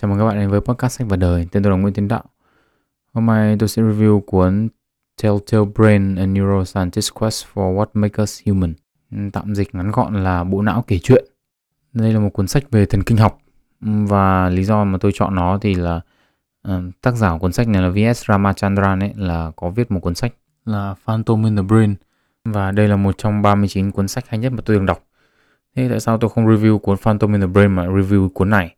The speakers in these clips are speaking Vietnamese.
Chào mừng các bạn đến với podcast sách và đời. Tên tôi là Nguyễn Tiến Đạo. Hôm nay tôi sẽ review cuốn Telltale Brain and Neuroscientist Quest for What Makes Us Human. Tạm dịch ngắn gọn là bộ não kể chuyện. Đây là một cuốn sách về thần kinh học và lý do mà tôi chọn nó thì là uh, tác giả của cuốn sách này là V.S. Ramachandran ấy là có viết một cuốn sách là Phantom in the Brain và đây là một trong 39 cuốn sách hay nhất mà tôi từng đọc. Thế tại sao tôi không review cuốn Phantom in the Brain mà review cuốn này?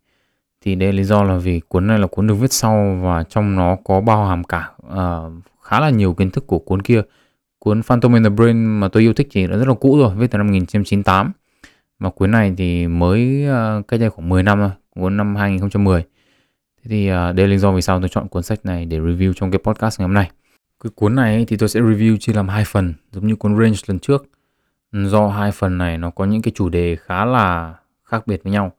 Thì đây lý do là vì cuốn này là cuốn được viết sau và trong nó có bao hàm cả uh, khá là nhiều kiến thức của cuốn kia. Cuốn Phantom in the Brain mà tôi yêu thích thì đã rất là cũ rồi viết từ năm 1998 mà cuốn này thì mới uh, cách đây khoảng 10 năm thôi cuốn năm 2010 thế thì uh, đây là lý do vì sao tôi chọn cuốn sách này để review trong cái podcast ngày hôm nay. Cái cuốn này thì tôi sẽ review chia làm hai phần giống như cuốn Range lần trước. Do hai phần này nó có những cái chủ đề khá là khác biệt với nhau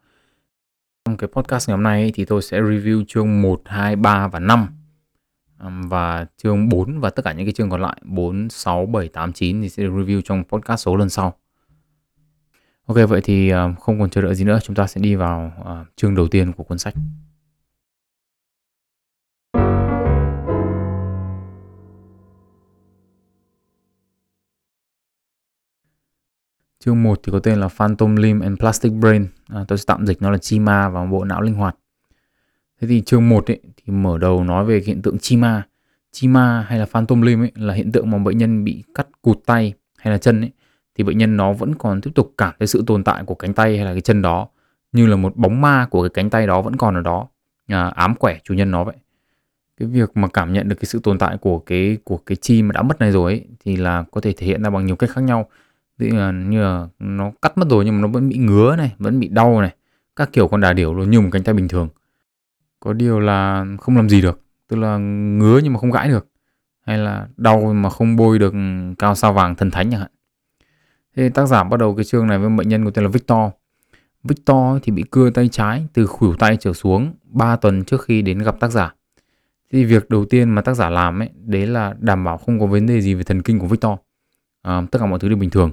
trong cái podcast ngày hôm nay thì tôi sẽ review chương 1, 2, 3 và 5 và chương 4 và tất cả những cái chương còn lại 4, 6, 7, 8, 9 thì sẽ được review trong podcast số lần sau. Ok vậy thì ờ, không còn chờ đợi gì nữa chúng ta sẽ đi vào ờ, chương đầu tiên của cuốn sách. Chương 1 thì có tên là Phantom Limb and Plastic Brain. À, tôi sẽ tạm dịch nó là chi ma và bộ não linh hoạt. Thế thì chương 1 ấy, thì mở đầu nói về hiện tượng chi ma. Chi ma hay là Phantom Limb ấy, là hiện tượng mà bệnh nhân bị cắt cụt tay hay là chân ấy, thì bệnh nhân nó vẫn còn tiếp tục cảm thấy sự tồn tại của cánh tay hay là cái chân đó như là một bóng ma của cái cánh tay đó vẫn còn ở đó à, ám quẻ chủ nhân nó vậy cái việc mà cảm nhận được cái sự tồn tại của cái của cái chi mà đã mất này rồi ấy, thì là có thể thể hiện ra bằng nhiều cách khác nhau Ví là như là nó cắt mất rồi nhưng mà nó vẫn bị ngứa này, vẫn bị đau này. Các kiểu con đà điểu luôn như một cánh tay bình thường. Có điều là không làm gì được. Tức là ngứa nhưng mà không gãi được. Hay là đau mà không bôi được cao sao vàng thần thánh chẳng hạn. Thế tác giả bắt đầu cái chương này với bệnh nhân có tên là Victor. Victor thì bị cưa tay trái từ khuỷu tay trở xuống 3 tuần trước khi đến gặp tác giả. Thì việc đầu tiên mà tác giả làm ấy, đấy là đảm bảo không có vấn đề gì về thần kinh của Victor. À, tất cả mọi thứ đều bình thường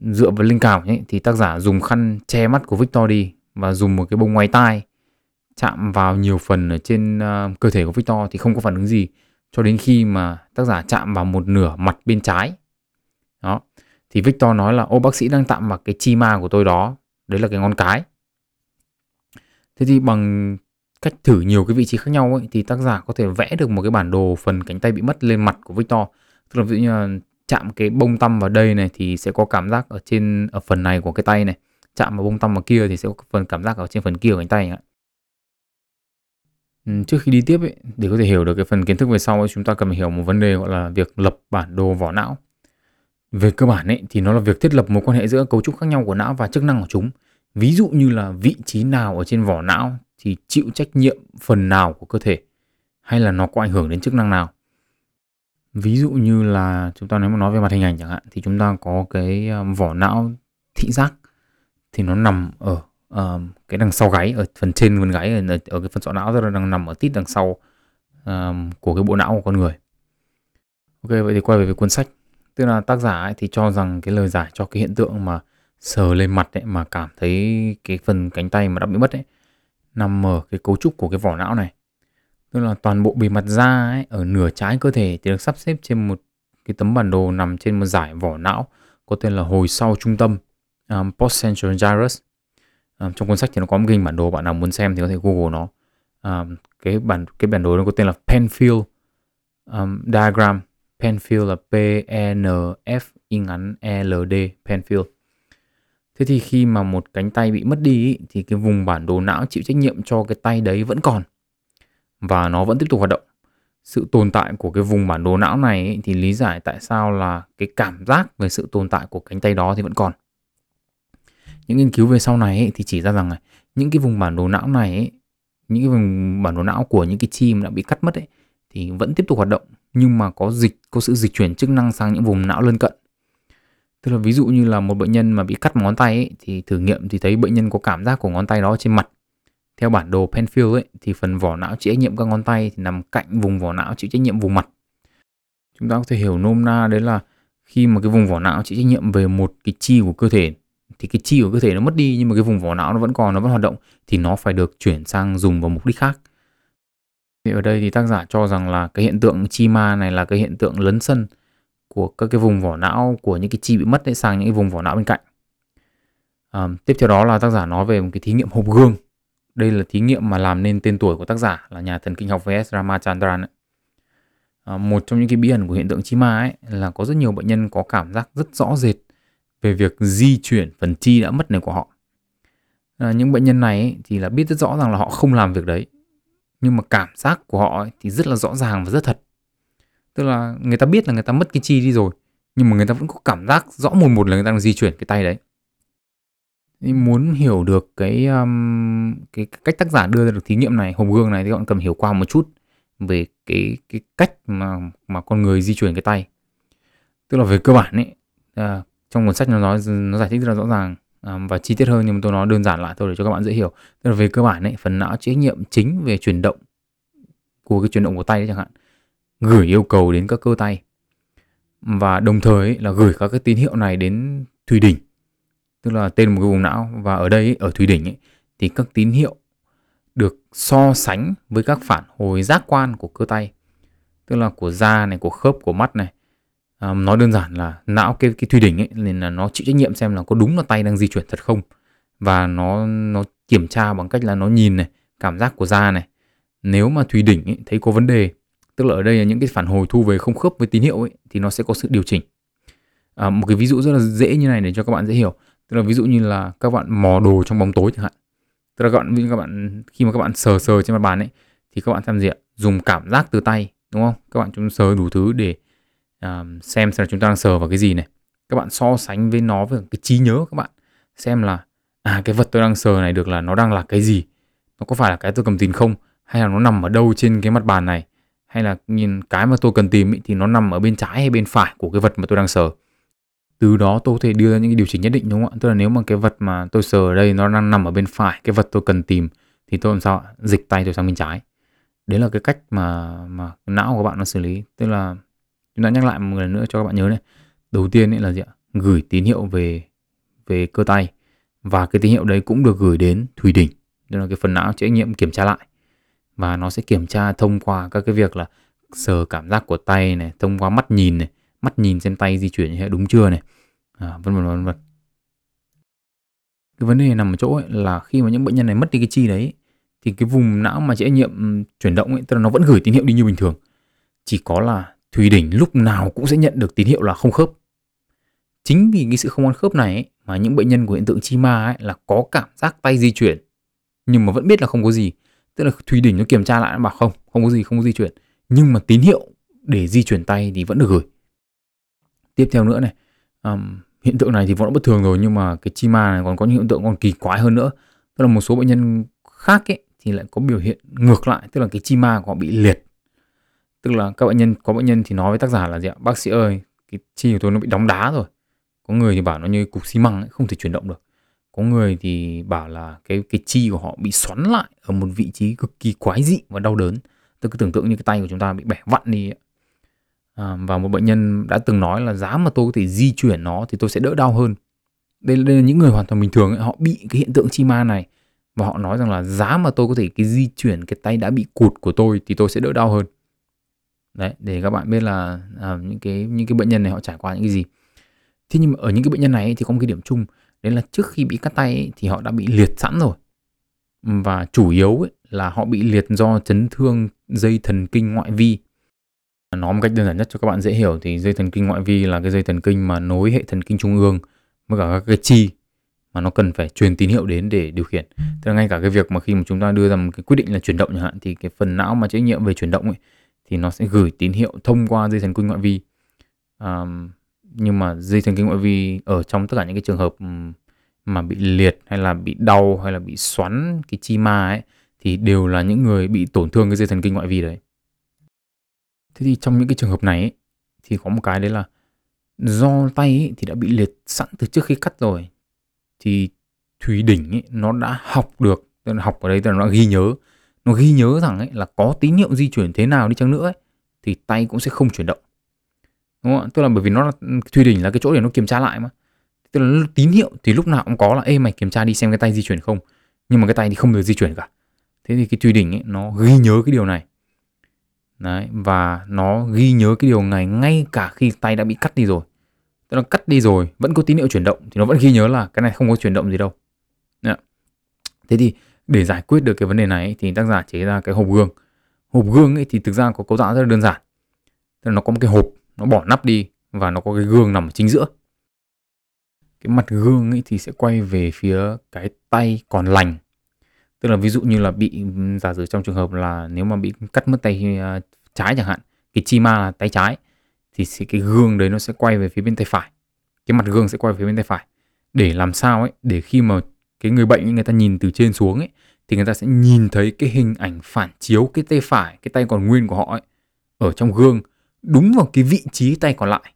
dựa vào linh cảm ấy, thì tác giả dùng khăn che mắt của Victor đi và dùng một cái bông ngoài tai chạm vào nhiều phần ở trên uh, cơ thể của Victor thì không có phản ứng gì cho đến khi mà tác giả chạm vào một nửa mặt bên trái. Đó thì Victor nói là ô bác sĩ đang tạm vào cái chi ma của tôi đó đấy là cái ngón cái. Thế thì bằng cách thử nhiều cái vị trí khác nhau ấy, thì tác giả có thể vẽ được một cái bản đồ phần cánh tay bị mất lên mặt của Victor. Tức là ví dụ như là chạm cái bông tăm vào đây này thì sẽ có cảm giác ở trên ở phần này của cái tay này chạm vào bông tăm vào kia thì sẽ có phần cảm giác ở trên phần kia của cánh tay ạ. Trước khi đi tiếp ấy, để có thể hiểu được cái phần kiến thức về sau ấy, chúng ta cần hiểu một vấn đề gọi là việc lập bản đồ vỏ não. Về cơ bản ấy, thì nó là việc thiết lập mối quan hệ giữa cấu trúc khác nhau của não và chức năng của chúng. Ví dụ như là vị trí nào ở trên vỏ não thì chịu trách nhiệm phần nào của cơ thể hay là nó có ảnh hưởng đến chức năng nào. Ví dụ như là chúng ta nếu mà nói về mặt hình ảnh chẳng hạn thì chúng ta có cái um, vỏ não thị giác thì nó nằm ở uh, cái đằng sau gáy ở phần trên phần gáy ở, ở cái phần sọ não rất đang nằm ở tít đằng sau um, của cái bộ não của con người. Ok vậy thì quay về với cuốn sách. Tức là tác giả ấy thì cho rằng cái lời giải cho cái hiện tượng mà sờ lên mặt ấy mà cảm thấy cái phần cánh tay mà đã bị mất ấy nằm ở cái cấu trúc của cái vỏ não này tức là toàn bộ bề mặt da ấy, ở nửa trái cơ thể thì được sắp xếp trên một cái tấm bản đồ nằm trên một giải vỏ não có tên là hồi sau trung tâm à, um, postcentral gyrus. Um, trong cuốn sách thì nó có một hình bản đồ bạn nào muốn xem thì có thể google nó. Um, cái bản cái bản đồ nó có tên là Penfield um, diagram. Penfield là P E N F y ngắn E L D Penfield. Thế thì khi mà một cánh tay bị mất đi ý, thì cái vùng bản đồ não chịu trách nhiệm cho cái tay đấy vẫn còn và nó vẫn tiếp tục hoạt động. Sự tồn tại của cái vùng bản đồ não này ấy, thì lý giải tại sao là cái cảm giác về sự tồn tại của cánh tay đó thì vẫn còn. Những nghiên cứu về sau này ấy, thì chỉ ra rằng này, những cái vùng bản đồ não này ấy, những cái vùng bản đồ não của những cái chim đã bị cắt mất ấy thì vẫn tiếp tục hoạt động nhưng mà có dịch có sự dịch chuyển chức năng sang những vùng não lân cận. Tức là ví dụ như là một bệnh nhân mà bị cắt một ngón tay ấy, thì thử nghiệm thì thấy bệnh nhân có cảm giác của ngón tay đó trên mặt theo bản đồ Penfield ấy, thì phần vỏ não chịu trách nhiệm các ngón tay thì nằm cạnh vùng vỏ não chịu trách nhiệm vùng mặt. Chúng ta có thể hiểu nôm na đấy là khi mà cái vùng vỏ não chịu trách nhiệm về một cái chi của cơ thể thì cái chi của cơ thể nó mất đi nhưng mà cái vùng vỏ não nó vẫn còn nó vẫn hoạt động thì nó phải được chuyển sang dùng vào mục đích khác. Thì ở đây thì tác giả cho rằng là cái hiện tượng chi ma này là cái hiện tượng lấn sân của các cái vùng vỏ não của những cái chi bị mất ấy sang những cái vùng vỏ não bên cạnh. À, tiếp theo đó là tác giả nói về một cái thí nghiệm hộp gương đây là thí nghiệm mà làm nên tên tuổi của tác giả là nhà thần kinh học V.S. Ramachandran ấy. À, một trong những cái bí ẩn của hiện tượng chi ma ấy là có rất nhiều bệnh nhân có cảm giác rất rõ rệt về việc di chuyển phần chi đã mất này của họ. À, những bệnh nhân này ấy, thì là biết rất rõ rằng là họ không làm việc đấy nhưng mà cảm giác của họ ấy thì rất là rõ ràng và rất thật. Tức là người ta biết là người ta mất cái chi đi rồi nhưng mà người ta vẫn có cảm giác rõ mồn một là người ta đang di chuyển cái tay đấy. Muốn hiểu được cái, um, cái cách tác giả đưa ra được thí nghiệm này, hộp gương này thì các bạn cần hiểu qua một chút về cái cái cách mà mà con người di chuyển cái tay. Tức là về cơ bản ấy, à, trong cuốn sách nó nói nó giải thích rất là rõ ràng à, và chi tiết hơn nhưng mà tôi nói đơn giản lại thôi để cho các bạn dễ hiểu. Tức là về cơ bản ấy, phần não chịu trách nhiệm chính về chuyển động của cái chuyển động của tay đấy chẳng hạn, gửi yêu cầu đến các cơ tay và đồng thời ấy, là gửi các cái tín hiệu này đến thùy đỉnh tức là tên một cái vùng não. Và ở đây ở thùy đỉnh ấy, thì các tín hiệu được so sánh với các phản hồi giác quan của cơ tay. Tức là của da này của khớp của mắt này. À, nói đơn giản là não cái cái thùy đỉnh ấy nên là nó chịu trách nhiệm xem là có đúng là tay đang di chuyển thật không. Và nó nó kiểm tra bằng cách là nó nhìn này cảm giác của da này. Nếu mà thùy đỉnh ấy, thấy có vấn đề tức là ở đây là những cái phản hồi thu về không khớp với tín hiệu ấy thì nó sẽ có sự điều chỉnh. À, một cái ví dụ rất là dễ như này để cho các bạn dễ hiểu tức là ví dụ như là các bạn mò đồ trong bóng tối chẳng hạn. Tức là các bạn các bạn khi mà các bạn sờ sờ trên mặt bàn ấy thì các bạn tham gì ạ. Dùng cảm giác từ tay đúng không? Các bạn chúng sờ đủ thứ để uh, xem xem là chúng ta đang sờ vào cái gì này. Các bạn so sánh với nó với cái trí nhớ các bạn. Xem là à cái vật tôi đang sờ này được là nó đang là cái gì? Nó có phải là cái tôi cầm tìm không? Hay là nó nằm ở đâu trên cái mặt bàn này? Hay là nhìn cái mà tôi cần tìm ý, thì nó nằm ở bên trái hay bên phải của cái vật mà tôi đang sờ? Từ đó tôi có thể đưa ra những cái điều chỉnh nhất định, đúng không ạ? Tức là nếu mà cái vật mà tôi sờ ở đây nó đang nằm ở bên phải, cái vật tôi cần tìm, thì tôi làm sao ạ? dịch tay tôi sang bên trái. Đấy là cái cách mà mà não của bạn nó xử lý. Tức là, chúng ta nhắc lại một lần nữa cho các bạn nhớ này. Đầu tiên ấy là gì ạ? Gửi tín hiệu về về cơ tay. Và cái tín hiệu đấy cũng được gửi đến thùy đỉnh tức là cái phần não trách nhiệm kiểm tra lại. Và nó sẽ kiểm tra thông qua các cái việc là sờ cảm giác của tay này, thông qua mắt nhìn này mắt nhìn xem tay di chuyển như thế đúng chưa này? À, vân vân vân vân. Cái vấn đề nằm ở chỗ ấy là khi mà những bệnh nhân này mất đi cái chi đấy thì cái vùng não mà chịu nhiệm chuyển động ấy tức là nó vẫn gửi tín hiệu đi như bình thường. Chỉ có là thùy đỉnh lúc nào cũng sẽ nhận được tín hiệu là không khớp. Chính vì cái sự không ăn khớp này ấy, mà những bệnh nhân của hiện tượng chi ma ấy là có cảm giác tay di chuyển nhưng mà vẫn biết là không có gì. Tức là thùy đỉnh nó kiểm tra lại nó bảo không không có gì không có di chuyển. Nhưng mà tín hiệu để di chuyển tay thì vẫn được gửi tiếp theo nữa này um, hiện tượng này thì vẫn bất thường rồi nhưng mà cái chi ma này còn có những hiện tượng còn kỳ quái hơn nữa. Tức là một số bệnh nhân khác ấy thì lại có biểu hiện ngược lại tức là cái chi ma của họ bị liệt. Tức là các bệnh nhân có bệnh nhân thì nói với tác giả là gì ạ? Bác sĩ ơi cái chi của tôi nó bị đóng đá rồi. Có người thì bảo nó như cục xi măng ấy, không thể chuyển động được. Có người thì bảo là cái cái chi của họ bị xoắn lại ở một vị trí cực kỳ quái dị và đau đớn. Tôi cứ tưởng tượng như cái tay của chúng ta bị bẻ vặn đi ấy. À, và một bệnh nhân đã từng nói là giá mà tôi có thể di chuyển nó thì tôi sẽ đỡ đau hơn. Đây, đây là những người hoàn toàn bình thường ấy, họ bị cái hiện tượng chi ma này và họ nói rằng là giá mà tôi có thể cái di chuyển cái tay đã bị cụt của tôi thì tôi sẽ đỡ đau hơn. Đấy để các bạn biết là à, những cái những cái bệnh nhân này họ trải qua những cái gì. Thế nhưng mà ở những cái bệnh nhân này thì có một cái điểm chung đấy là trước khi bị cắt tay ấy, thì họ đã bị liệt sẵn rồi. Và chủ yếu ấy, là họ bị liệt do chấn thương dây thần kinh ngoại vi. Nói một cách đơn giản nhất cho các bạn dễ hiểu thì dây thần kinh ngoại vi là cái dây thần kinh mà nối hệ thần kinh trung ương với cả các cái chi mà nó cần phải truyền tín hiệu đến để điều khiển. Tức là ngay cả cái việc mà khi mà chúng ta đưa ra một cái quyết định là chuyển động chẳng hạn thì cái phần não mà trách nhiệm về chuyển động ấy thì nó sẽ gửi tín hiệu thông qua dây thần kinh ngoại vi. À, nhưng mà dây thần kinh ngoại vi ở trong tất cả những cái trường hợp mà bị liệt hay là bị đau hay là bị xoắn cái chi ma ấy thì đều là những người bị tổn thương cái dây thần kinh ngoại vi đấy. Thế thì trong những cái trường hợp này ấy, thì có một cái đấy là do tay ấy, thì đã bị liệt sẵn từ trước khi cắt rồi. Thì thùy đỉnh ấy, nó đã học được tức là học ở đây tức là nó ghi nhớ. Nó ghi nhớ rằng ấy, là có tín hiệu di chuyển thế nào đi chăng nữa ấy, thì tay cũng sẽ không chuyển động. Đúng không ạ? Tức là bởi vì nó là thùy đỉnh là cái chỗ để nó kiểm tra lại mà. Tức là tín hiệu thì lúc nào cũng có là ê mày kiểm tra đi xem cái tay di chuyển không. Nhưng mà cái tay thì không được di chuyển cả. Thế thì cái thùy đỉnh ấy, nó ghi nhớ cái điều này đấy, và nó ghi nhớ cái điều này ngay cả khi tay đã bị cắt đi rồi. Tức là cắt đi rồi, vẫn có tín hiệu chuyển động, thì nó vẫn ghi nhớ là cái này không có chuyển động gì đâu. Đấy. thế thì để giải quyết được cái vấn đề này thì tác giả chế ra cái hộp gương. Hộp gương ấy thì thực ra có cấu tạo rất là đơn giản. Tức là nó có một cái hộp, nó bỏ nắp đi và nó có cái gương nằm ở chính giữa. Cái mặt gương ấy thì sẽ quay về phía cái tay còn lành tức là ví dụ như là bị, giả sử trong trường hợp là nếu mà bị cắt mất tay à, trái chẳng hạn, cái chi ma là tay trái, thì cái gương đấy nó sẽ quay về phía bên tay phải. Cái mặt gương sẽ quay về phía bên tay phải. Để làm sao ấy, để khi mà cái người bệnh người ta nhìn từ trên xuống ấy, thì người ta sẽ nhìn thấy cái hình ảnh phản chiếu cái tay phải, cái tay còn nguyên của họ ấy, ở trong gương, đúng vào cái vị trí tay còn lại.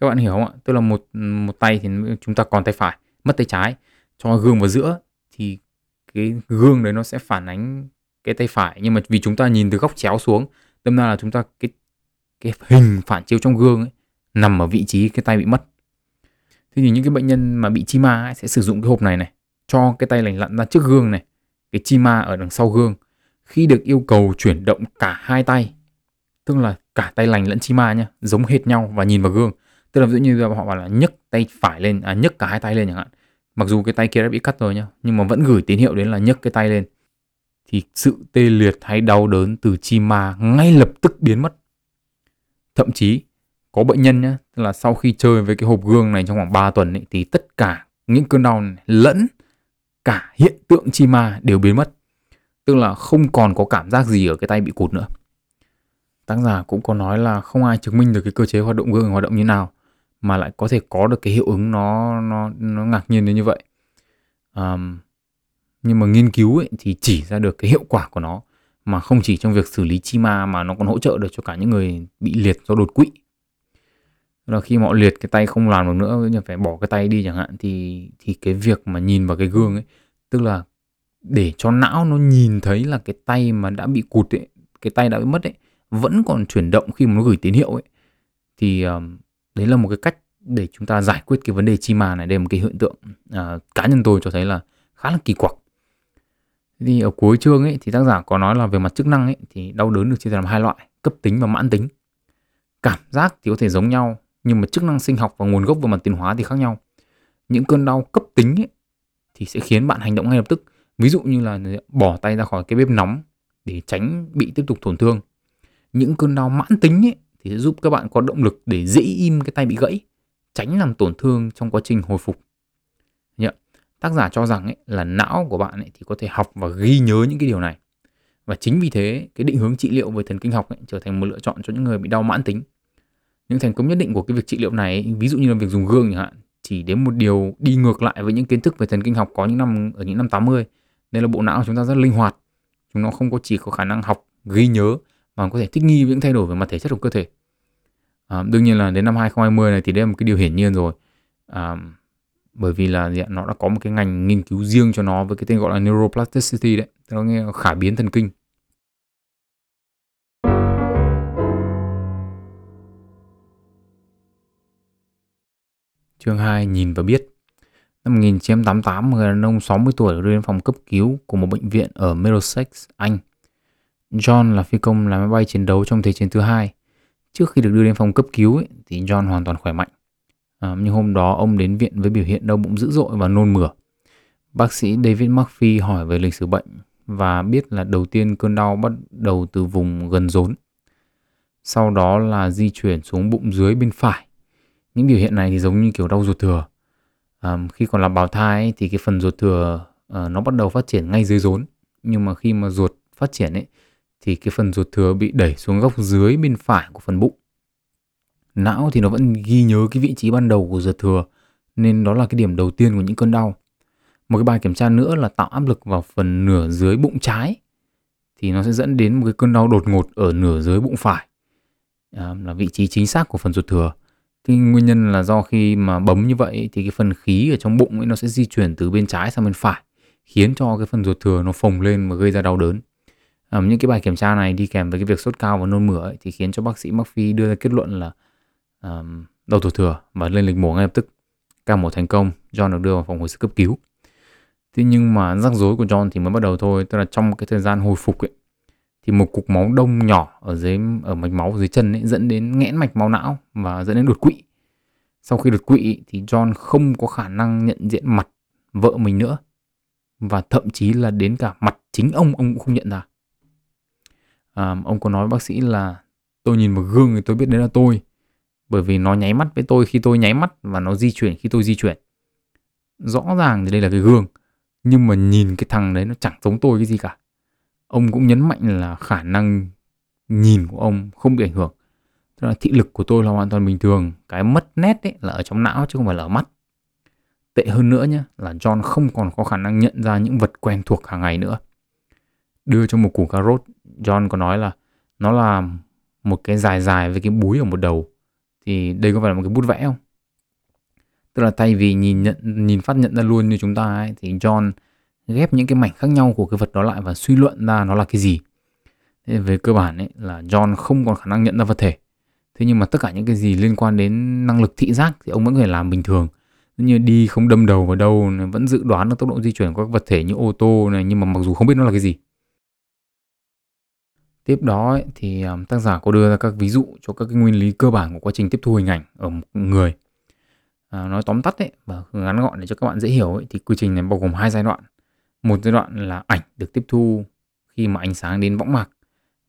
Các bạn hiểu không ạ? Tức là một một tay thì chúng ta còn tay phải, mất tay trái. Cho gương vào giữa thì cái gương đấy nó sẽ phản ánh cái tay phải. Nhưng mà vì chúng ta nhìn từ góc chéo xuống đâm ra là chúng ta cái cái hình phản chiếu trong gương ấy, nằm ở vị trí cái tay bị mất. Thế thì những cái bệnh nhân mà bị chi ma ấy, sẽ sử dụng cái hộp này này cho cái tay lành lặn ra trước gương này cái chi ma ở đằng sau gương. Khi được yêu cầu chuyển động cả hai tay tức là cả tay lành lẫn chi ma nhá giống hệt nhau và nhìn vào gương. Tức là ví dụ như họ bảo là nhấc tay phải lên à nhấc cả hai tay lên chẳng hạn mặc dù cái tay kia đã bị cắt rồi nhá nhưng mà vẫn gửi tín hiệu đến là nhấc cái tay lên. Thì sự tê liệt hay đau đớn từ chi ma ngay lập tức biến mất. Thậm chí có bệnh nhân nhá tức là sau khi chơi với cái hộp gương này trong khoảng 3 tuần ấy, thì tất cả những cơn đau này, lẫn cả hiện tượng chi ma đều biến mất. Tức là không còn có cảm giác gì ở cái tay bị cụt nữa. Tác giả cũng có nói là không ai chứng minh được cái cơ chế hoạt động gương hoạt động như nào mà lại có thể có được cái hiệu ứng nó nó nó ngạc nhiên đến như vậy. Um, nhưng mà nghiên cứu ấy, thì chỉ ra được cái hiệu quả của nó mà không chỉ trong việc xử lý chi ma mà nó còn hỗ trợ được cho cả những người bị liệt do đột quỵ. Là khi mà họ liệt cái tay không làm được nữa như phải bỏ cái tay đi chẳng hạn thì thì cái việc mà nhìn vào cái gương ấy tức là để cho não nó nhìn thấy là cái tay mà đã bị cụt ấy cái tay đã bị mất ấy vẫn còn chuyển động khi mà nó gửi tín hiệu ấy thì um, đấy là một cái cách để chúng ta giải quyết cái vấn đề chi mà này. Đây là một cái hiện tượng uh, cá nhân tôi cho thấy là khá là kỳ quặc. Thì ở cuối chương ấy thì tác giả có nói là về mặt chức năng ấy thì đau đớn được chia làm hai loại cấp tính và mãn tính. Cảm giác thì có thể giống nhau nhưng mà chức năng sinh học và nguồn gốc về mặt tiến hóa thì khác nhau. Những cơn đau cấp tính ấy, thì sẽ khiến bạn hành động ngay lập tức. Ví dụ như là bỏ tay ra khỏi cái bếp nóng để tránh bị tiếp tục tổn thương. Những cơn đau mãn tính ấy, thì sẽ giúp các bạn có động lực để dễ im cái tay bị gãy tránh làm tổn thương trong quá trình hồi phục. Nhạ. tác giả cho rằng ấy, là não của bạn ấy thì có thể học và ghi nhớ những cái điều này. Và chính vì thế cái định hướng trị liệu về thần kinh học ấy, trở thành một lựa chọn cho những người bị đau mãn tính. Những thành công nhất định của cái việc trị liệu này ấy, ví dụ như là việc dùng gương chẳng hạn chỉ đến một điều đi ngược lại với những kiến thức về thần kinh học có những năm ở những năm 80 nên là bộ não của chúng ta rất linh hoạt. Chúng nó không có chỉ có khả năng học ghi nhớ còn có thể thích nghi với những thay đổi về mặt thể chất của cơ thể. À, đương nhiên là đến năm 2020 này thì đây là một cái điều hiển nhiên rồi. À, bởi vì là nó đã có một cái ngành nghiên cứu riêng cho nó với cái tên gọi là neuroplasticity đấy. Nó nghe khả biến thần kinh. Chương 2 nhìn và biết. Năm 1988, người đàn ông 60 tuổi đưa đến phòng cấp cứu của một bệnh viện ở Middlesex, Anh. John là phi công lái máy bay chiến đấu trong Thế chiến thứ hai. Trước khi được đưa đến phòng cấp cứu ấy, thì John hoàn toàn khỏe mạnh. À, nhưng hôm đó ông đến viện với biểu hiện đau bụng dữ dội và nôn mửa. Bác sĩ David Murphy hỏi về lịch sử bệnh và biết là đầu tiên cơn đau bắt đầu từ vùng gần rốn. Sau đó là di chuyển xuống bụng dưới bên phải. Những biểu hiện này thì giống như kiểu đau ruột thừa. À, khi còn là bào thai ấy, thì cái phần ruột thừa à, nó bắt đầu phát triển ngay dưới rốn. Nhưng mà khi mà ruột phát triển ấy thì cái phần ruột thừa bị đẩy xuống góc dưới bên phải của phần bụng. Não thì nó vẫn ghi nhớ cái vị trí ban đầu của ruột thừa nên đó là cái điểm đầu tiên của những cơn đau. Một cái bài kiểm tra nữa là tạo áp lực vào phần nửa dưới bụng trái thì nó sẽ dẫn đến một cái cơn đau đột ngột ở nửa dưới bụng phải à, là vị trí chính xác của phần ruột thừa. Cái nguyên nhân là do khi mà bấm như vậy thì cái phần khí ở trong bụng ấy nó sẽ di chuyển từ bên trái sang bên phải khiến cho cái phần ruột thừa nó phồng lên và gây ra đau đớn. Um, những cái bài kiểm tra này đi kèm với cái việc sốt cao và nôn mửa ấy, thì khiến cho bác sĩ Murphy đưa ra kết luận là um, đau ruột thừa và lên lịch mổ ngay lập tức. ca mổ thành công, John được đưa vào phòng hồi sức cấp cứu. Thế nhưng mà rắc rối của John thì mới bắt đầu thôi, tức là trong cái thời gian hồi phục ấy, thì một cục máu đông nhỏ ở dưới ở mạch máu dưới chân ấy dẫn đến nghẽn mạch máu não và dẫn đến đột quỵ. Sau khi đột quỵ thì John không có khả năng nhận diện mặt vợ mình nữa và thậm chí là đến cả mặt chính ông ông cũng không nhận ra. À, ông có nói với bác sĩ là tôi nhìn vào gương thì tôi biết đấy là tôi bởi vì nó nháy mắt với tôi khi tôi nháy mắt và nó di chuyển khi tôi di chuyển. Rõ ràng thì đây là cái gương nhưng mà nhìn cái thằng đấy nó chẳng giống tôi cái gì cả. Ông cũng nhấn mạnh là khả năng nhìn của ông không bị ảnh hưởng. Tức là thị lực của tôi là hoàn toàn bình thường cái mất nét ấy là ở trong não chứ không phải là ở mắt. Tệ hơn nữa nhé là John không còn có khả năng nhận ra những vật quen thuộc hàng ngày nữa. Đưa cho một củ cà rốt John có nói là nó là một cái dài dài với cái búi ở một đầu. Thì đây có phải là một cái bút vẽ không? Tức là thay vì nhìn nhận, nhìn phát nhận ra luôn như chúng ta ấy, thì John ghép những cái mảnh khác nhau của cái vật đó lại và suy luận ra nó là cái gì. Thế về cơ bản ấy là John không còn khả năng nhận ra vật thể. Thế nhưng mà tất cả những cái gì liên quan đến năng lực thị giác thì ông vẫn có thể làm bình thường. Như đi không đâm đầu vào đâu, vẫn dự đoán được tốc độ di chuyển của các vật thể như ô tô này, nhưng mà mặc dù không biết nó là cái gì tiếp đó ấy, thì à, tác giả có đưa ra các ví dụ cho các cái nguyên lý cơ bản của quá trình tiếp thu hình ảnh ở một người. À, nói tóm tắt ấy và ngắn gọn để cho các bạn dễ hiểu ấy, thì quy trình này bao gồm hai giai đoạn. Một giai đoạn là ảnh được tiếp thu khi mà ánh sáng đến võng mạc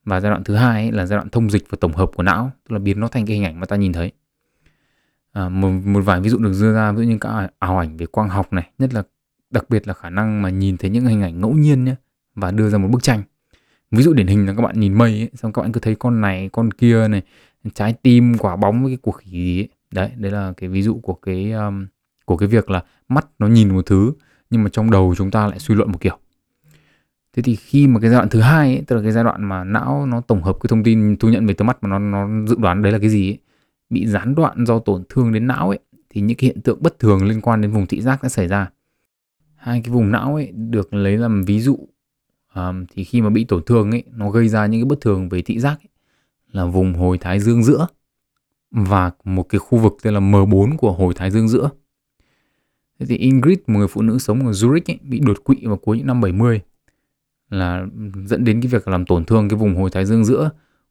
và giai đoạn thứ hai ấy là giai đoạn thông dịch và tổng hợp của não tức là biến nó thành cái hình ảnh mà ta nhìn thấy. À, một, một vài ví dụ được đưa ra ví dụ như các ảo ảnh về quang học này nhất là đặc biệt là khả năng mà nhìn thấy những hình ảnh ngẫu nhiên nhé và đưa ra một bức tranh ví dụ điển hình là các bạn nhìn mây ấy, xong các bạn cứ thấy con này con kia này trái tim quả bóng với cái cuộc khỉ gì ấy. đấy đấy là cái ví dụ của cái um, của cái việc là mắt nó nhìn một thứ nhưng mà trong đầu chúng ta lại suy luận một kiểu thế thì khi mà cái giai đoạn thứ hai ấy, tức là cái giai đoạn mà não nó tổng hợp cái thông tin thu nhận về từ mắt mà nó nó dự đoán đấy là cái gì ấy, bị gián đoạn do tổn thương đến não ấy thì những cái hiện tượng bất thường liên quan đến vùng thị giác sẽ xảy ra hai cái vùng não ấy được lấy làm ví dụ um, thì khi mà bị tổn thương ấy nó gây ra những cái bất thường về thị giác ấy, là vùng hồi thái dương giữa và một cái khu vực tên là M4 của hồi thái dương giữa Thế thì Ingrid, một người phụ nữ sống ở Zurich ấy, bị đột quỵ vào cuối những năm 70 là dẫn đến cái việc làm tổn thương cái vùng hồi thái dương giữa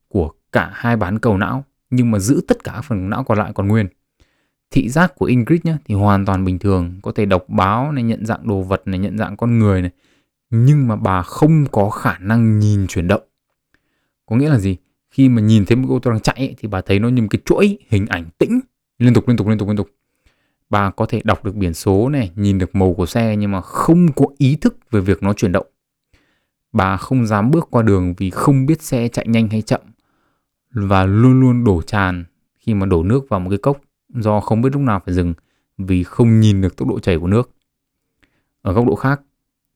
của cả hai bán cầu não nhưng mà giữ tất cả phần não còn lại còn nguyên. Thị giác của Ingrid nhá thì hoàn toàn bình thường, có thể đọc báo này, nhận dạng đồ vật này, nhận dạng con người này. Nhưng mà bà không có khả năng nhìn chuyển động. Có nghĩa là gì? Khi mà nhìn thấy một ô tô đang chạy ấy, thì bà thấy nó như một cái chuỗi hình ảnh tĩnh liên tục liên tục liên tục liên tục bà có thể đọc được biển số này, nhìn được màu của xe nhưng mà không có ý thức về việc nó chuyển động. Bà không dám bước qua đường vì không biết xe chạy nhanh hay chậm và luôn luôn đổ tràn khi mà đổ nước vào một cái cốc do không biết lúc nào phải dừng vì không nhìn được tốc độ chảy của nước. Ở góc độ khác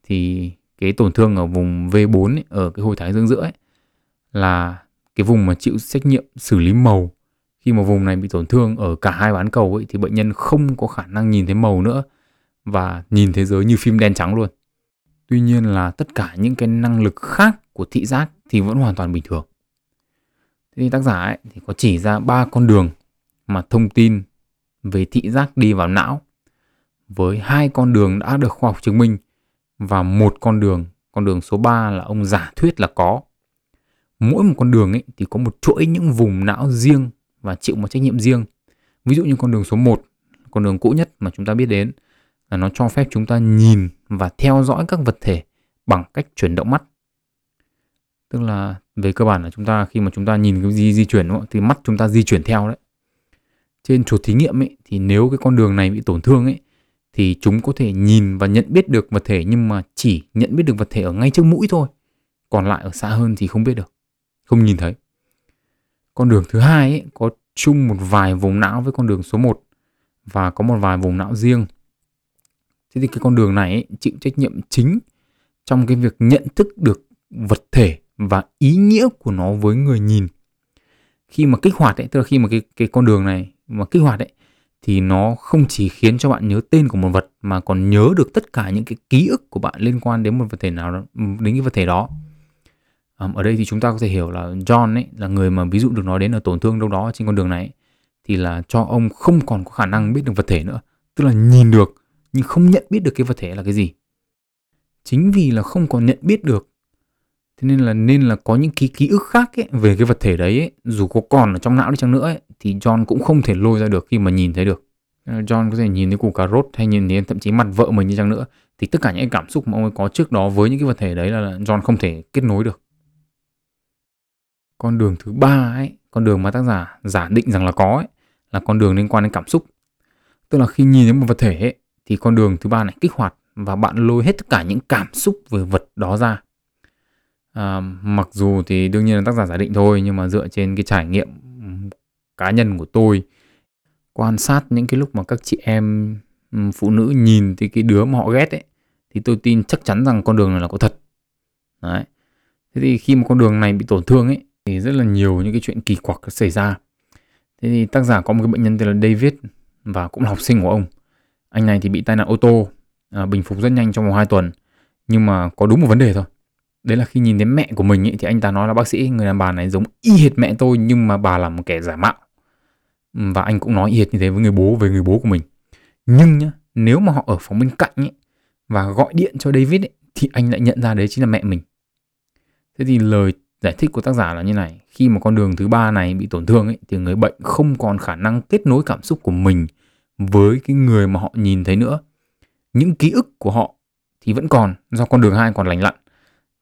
thì cái tổn thương ở vùng V4 ấy, ở cái hồi thái dương giữa ấy, là cái vùng mà chịu trách nhiệm xử lý màu khi mà vùng này bị tổn thương ở cả hai bán cầu ấy thì bệnh nhân không có khả năng nhìn thấy màu nữa và nhìn thế giới như phim đen trắng luôn. Tuy nhiên là tất cả những cái năng lực khác của thị giác thì vẫn hoàn toàn bình thường. Thế thì tác giả ấy thì có chỉ ra ba con đường mà thông tin về thị giác đi vào não với hai con đường đã được khoa học chứng minh và một con đường, con đường số 3 là ông giả thuyết là có. Mỗi một con đường ấy thì có một chuỗi những vùng não riêng và chịu một trách nhiệm riêng. Ví dụ như con đường số 1, con đường cũ nhất mà chúng ta biết đến là nó cho phép chúng ta nhìn và theo dõi các vật thể bằng cách chuyển động mắt. Tức là về cơ bản là chúng ta khi mà chúng ta nhìn cái gì di chuyển đúng không? thì mắt chúng ta di chuyển theo đấy. Trên chuột thí nghiệm ấy thì nếu cái con đường này bị tổn thương ấy thì chúng có thể nhìn và nhận biết được vật thể nhưng mà chỉ nhận biết được vật thể ở ngay trước mũi thôi. Còn lại ở xa hơn thì không biết được, không nhìn thấy. Con đường thứ hai ấy, có chung một vài vùng não với con đường số 1 và có một vài vùng não riêng. Thế thì cái con đường này ấy, chịu trách nhiệm chính trong cái việc nhận thức được vật thể và ý nghĩa của nó với người nhìn. Khi mà kích hoạt ấy, tức là khi mà cái cái con đường này mà kích hoạt ấy thì nó không chỉ khiến cho bạn nhớ tên của một vật mà còn nhớ được tất cả những cái ký ức của bạn liên quan đến một vật thể nào đó, ừ, đến cái vật thể đó. Ở đây thì chúng ta có thể hiểu là John ấy là người mà ví dụ được nói đến là tổn thương đâu đó trên con đường này thì là cho ông không còn có khả năng biết được vật thể nữa tức là nhìn được nhưng không nhận biết được cái vật thể là cái gì. Chính vì là không còn nhận biết được thế nên là nên là có những ký ký ức khác ấy, về cái vật thể đấy ấy, dù có còn ở trong não đi chăng nữa ấy, thì John cũng không thể lôi ra được khi mà nhìn thấy được. Ờ, John có thể nhìn thấy củ cà rốt hay nhìn thấy thậm chí mặt vợ mình như chăng nữa thì tất cả những cảm xúc mà ông ấy có trước đó với những cái vật thể đấy là John không thể kết nối được. Con đường thứ ba ấy con đường mà tác giả giả định rằng là có ấy là con đường liên quan đến cảm xúc. Tức là khi nhìn thấy một vật thể ấy, thì con đường thứ ba này kích hoạt và bạn lôi hết tất cả những cảm xúc về vật đó ra. À, mặc dù thì đương nhiên là tác giả giả định thôi nhưng mà dựa trên cái trải nghiệm cá nhân của tôi quan sát những cái lúc mà các chị em phụ nữ nhìn thì cái đứa mà họ ghét ấy thì tôi tin chắc chắn rằng con đường này là có thật. Đấy. Thế thì khi mà con đường này bị tổn thương ấy thì rất là nhiều những cái chuyện kỳ quặc xảy ra. Thế thì tác giả có một cái bệnh nhân tên là David và cũng là học sinh của ông. Anh này thì bị tai nạn ô tô à, bình phục rất nhanh trong vòng 2 tuần nhưng mà có đúng một vấn đề thôi. Đấy là khi nhìn thấy mẹ của mình ấy, thì anh ta nói là bác sĩ người đàn bà này giống y hệt mẹ tôi nhưng mà bà là một kẻ giả mạo. Ừ, và anh cũng nói y hệt như thế với người bố về người bố của mình. Nhưng nhá nếu mà họ ở phòng bên cạnh ấy và gọi điện cho David ấy, thì anh lại nhận ra đấy chính là mẹ mình. Thế thì lời giải thích của tác giả là như này khi mà con đường thứ ba này bị tổn thương ấy, thì người bệnh không còn khả năng kết nối cảm xúc của mình với cái người mà họ nhìn thấy nữa. Những ký ức của họ thì vẫn còn do con đường hai còn lành lặn.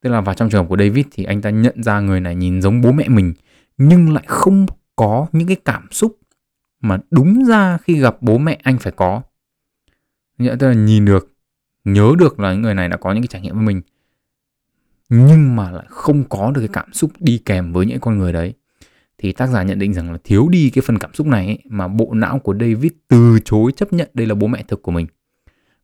Tức là vào trong trường hợp của David thì anh ta nhận ra người này nhìn giống bố mẹ mình nhưng lại không có những cái cảm xúc mà đúng ra khi gặp bố mẹ anh phải có. Nghĩa tức là nhìn được nhớ được là người này đã có những cái trải nghiệm với mình nhưng mà lại không có được cái cảm xúc đi kèm với những con người đấy. Thì tác giả nhận định rằng là thiếu đi cái phần cảm xúc này ấy, mà bộ não của David từ chối chấp nhận đây là bố mẹ thực của mình.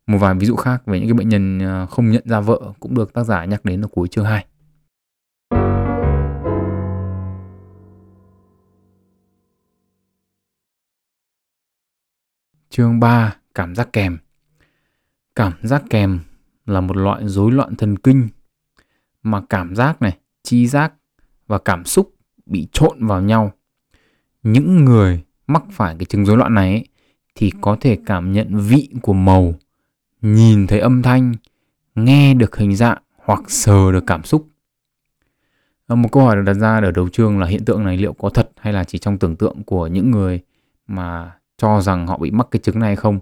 Một vài ví dụ khác về những cái bệnh nhân à, không nhận ra vợ cũng được tác giả nhắc đến ở cuối chương 2. Chương 3: Cảm giác kèm. Cảm giác kèm là một loại rối loạn thần kinh mà cảm giác này, chi giác và cảm xúc bị trộn vào nhau. Những người mắc phải cái chứng rối loạn này ấy, thì có thể cảm nhận vị của màu nhìn thấy âm thanh, nghe được hình dạng hoặc sờ được cảm xúc. Ờ, một câu hỏi được đặt ra ở đầu chương là hiện tượng này liệu có thật hay là chỉ trong tưởng tượng của những người mà cho rằng họ bị mắc cái chứng này hay không?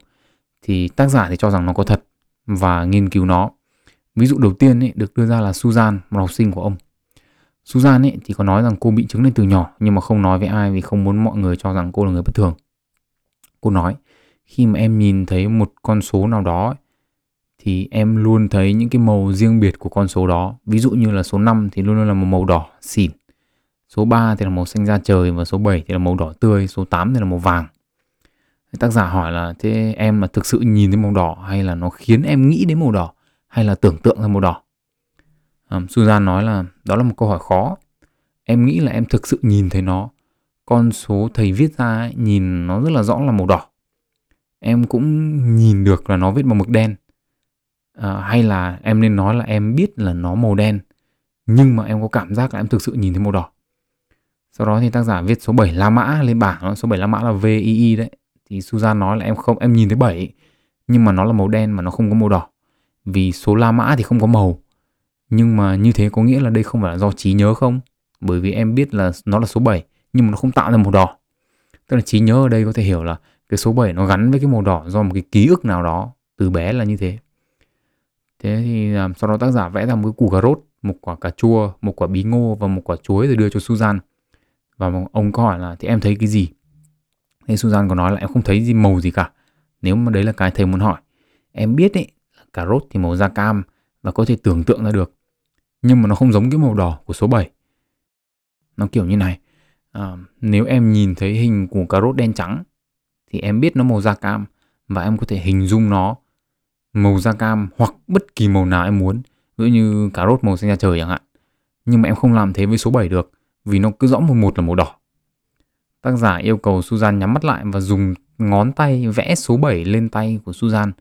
Thì tác giả thì cho rằng nó có thật và nghiên cứu nó. Ví dụ đầu tiên ấy, được đưa ra là Susan, một học sinh của ông. Susan ấy, thì có nói rằng cô bị chứng này từ nhỏ nhưng mà không nói với ai vì không muốn mọi người cho rằng cô là người bất thường. Cô nói, khi mà em nhìn thấy một con số nào đó ấy, thì em luôn thấy những cái màu riêng biệt của con số đó. Ví dụ như là số 5 thì luôn luôn là một màu đỏ xỉn. Số 3 thì là màu xanh da trời và số 7 thì là màu đỏ tươi, số 8 thì là màu vàng. Tác giả hỏi là thế em là thực sự nhìn thấy màu đỏ hay là nó khiến em nghĩ đến màu đỏ hay là tưởng tượng ra màu đỏ? Um, Susan nói là đó là một câu hỏi khó. Em nghĩ là em thực sự nhìn thấy nó. Con số thầy viết ra ấy, nhìn nó rất là rõ là màu đỏ. Em cũng nhìn được là nó viết bằng mực đen à, hay là em nên nói là em biết là nó màu đen nhưng mà em có cảm giác là em thực sự nhìn thấy màu đỏ sau đó thì tác giả viết số 7 La Mã lên bảng số 7 La Mã là VII đấy thì Susan nói là em không em nhìn thấy 7 nhưng mà nó là màu đen mà nó không có màu đỏ. Vì số La Mã thì không có màu. Nhưng mà như thế có nghĩa là đây không phải là do trí nhớ không? Bởi vì em biết là nó là số 7 nhưng mà nó không tạo ra màu đỏ. Tức là trí nhớ ở đây có thể hiểu là cái số 7 nó gắn với cái màu đỏ do một cái ký ức nào đó từ bé là như thế. Thế thì um, sau đó tác giả vẽ ra một cái củ cà rốt một quả cà chua một quả bí ngô và một quả chuối rồi đưa cho Susan và ông có hỏi là thì em thấy cái gì? Thế Susan có nói là em không thấy gì màu gì cả. Nếu mà đấy là cái thầy muốn hỏi. Em biết ấy cà rốt thì màu da cam và có thể tưởng tượng ra được. Nhưng mà nó không giống cái màu đỏ của số 7 nó kiểu như này à, nếu em nhìn thấy hình của cà rốt đen trắng thì em biết nó màu da cam và em có thể hình dung nó màu da cam hoặc bất kỳ màu nào em muốn. Ví dụ như cà rốt màu xanh da trời chẳng hạn. Nhưng mà em không làm thế với số 7 được vì nó cứ rõ một một là màu đỏ tác giả yêu cầu Susan nhắm mắt lại và dùng ngón tay vẽ số 7 lên tay của Susan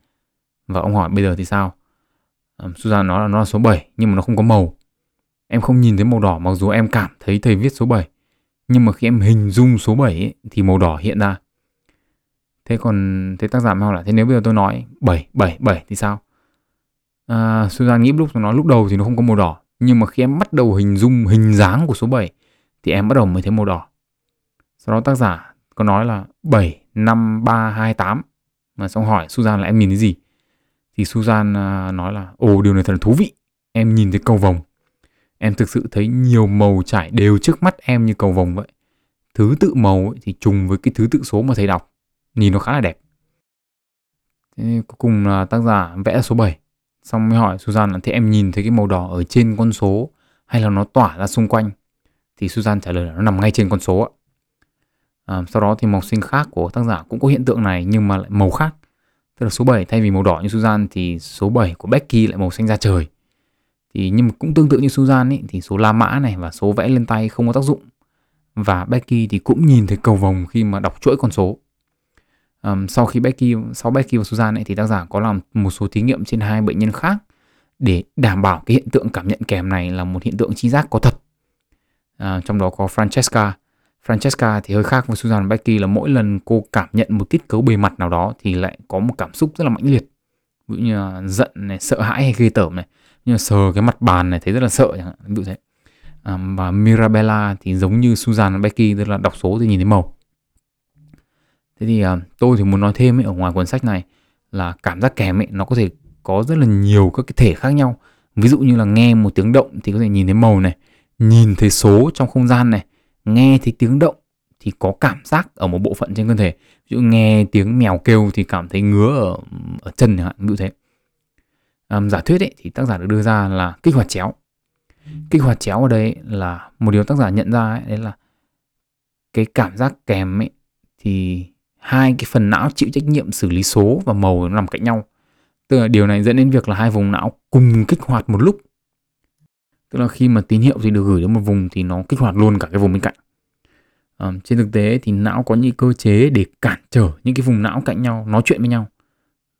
và ông hỏi bây giờ thì sao? Um, Susan nói là nó là số 7 nhưng mà nó không có màu. Em không nhìn thấy màu đỏ mặc dù em cảm thấy thầy viết số 7 nhưng mà khi em hình dung số 7 ấy, thì màu đỏ hiện ra. Thế còn thế tác giả mới hỏi là thế nếu bây giờ tôi nói 7 7 7 thì sao? À, Susan nghĩ lúc nó lúc đầu thì nó không có màu đỏ. Nhưng mà khi em bắt đầu hình dung hình dáng của số 7 thì em bắt đầu mới thấy màu đỏ sau đó tác giả có nói là 7 5 3 2 8 mà xong hỏi Susan là em nhìn thấy gì? Thì Susan à, nói là, ồ, điều này thật là thú vị. Em nhìn thấy cầu vồng. Em thực sự thấy nhiều màu trải đều trước mắt em như cầu vồng vậy. Thứ tự màu ấy thì trùng với cái thứ tự số mà thầy đọc. Nhìn nó khá là đẹp. Thế cuối cùng là tác giả vẽ số 7 xong mới hỏi Susan là, thế em nhìn thấy cái màu đỏ ở trên con số hay là nó tỏa ra xung quanh? Thì Susan trả lời là, nó nằm ngay trên con số ạ à, sau đó thì màu xanh khác của tác giả cũng có hiện tượng này nhưng mà lại màu khác. Tức là số 7 thay vì màu đỏ như Susan thì số 7 của Becky lại màu xanh da trời. Thì nhưng mà cũng tương tự như Susan ấy thì số La Mã này và số vẽ lên tay không có tác dụng. Và Becky thì cũng nhìn thấy cầu vồng khi mà đọc chuỗi con số. Um, sau khi Becky sau Becky và Susan ấy thì tác giả có làm một số thí nghiệm trên hai bệnh nhân khác để đảm bảo cái hiện tượng cảm nhận kèm này là một hiện tượng chi giác có thật. À, trong đó có Francesca. Francesca thì hơi khác với Susan Becky là mỗi lần cô cảm nhận một tiết cấu bề mặt nào đó thì lại có một cảm xúc rất là mãnh liệt. Ví dụ như là giận này sợ hãi hay ghê tởm này như là sờ cái mặt bàn này thấy rất là sợ chẳng hạn ví dụ thế. À, và Mirabella thì giống như Susan Becky tức là đọc số thì nhìn thấy màu. Thế thì à, tôi thì muốn nói thêm ấy, ở ngoài cuốn sách này là cảm giác kèm ấy nó có thể có rất là nhiều các cái thể khác nhau. Ví dụ như là nghe một tiếng động thì có thể nhìn thấy màu này nhìn thấy số trong không gian này nghe thấy tiếng động thì có cảm giác ở một bộ phận trên cơ thể. Ví dụ nghe tiếng mèo kêu thì cảm thấy ngứa ở ở chân chẳng hạn ví dụ thế. Um, giả thuyết ấy, thì tác giả được đưa ra là kích hoạt chéo. Kích hoạt chéo ở đây là một điều tác giả nhận ra ấy, đấy là cái cảm giác kèm ấy thì hai cái phần não chịu trách nhiệm xử lý số và màu nó nằm cạnh nhau. Tức là điều này dẫn đến việc là hai vùng não cùng kích hoạt một lúc tức là khi mà tín hiệu thì được gửi đến một vùng thì nó kích hoạt luôn cả cái vùng bên cạnh. À, trên thực tế thì não có những cơ chế để cản trở những cái vùng não cạnh nhau nói chuyện với nhau.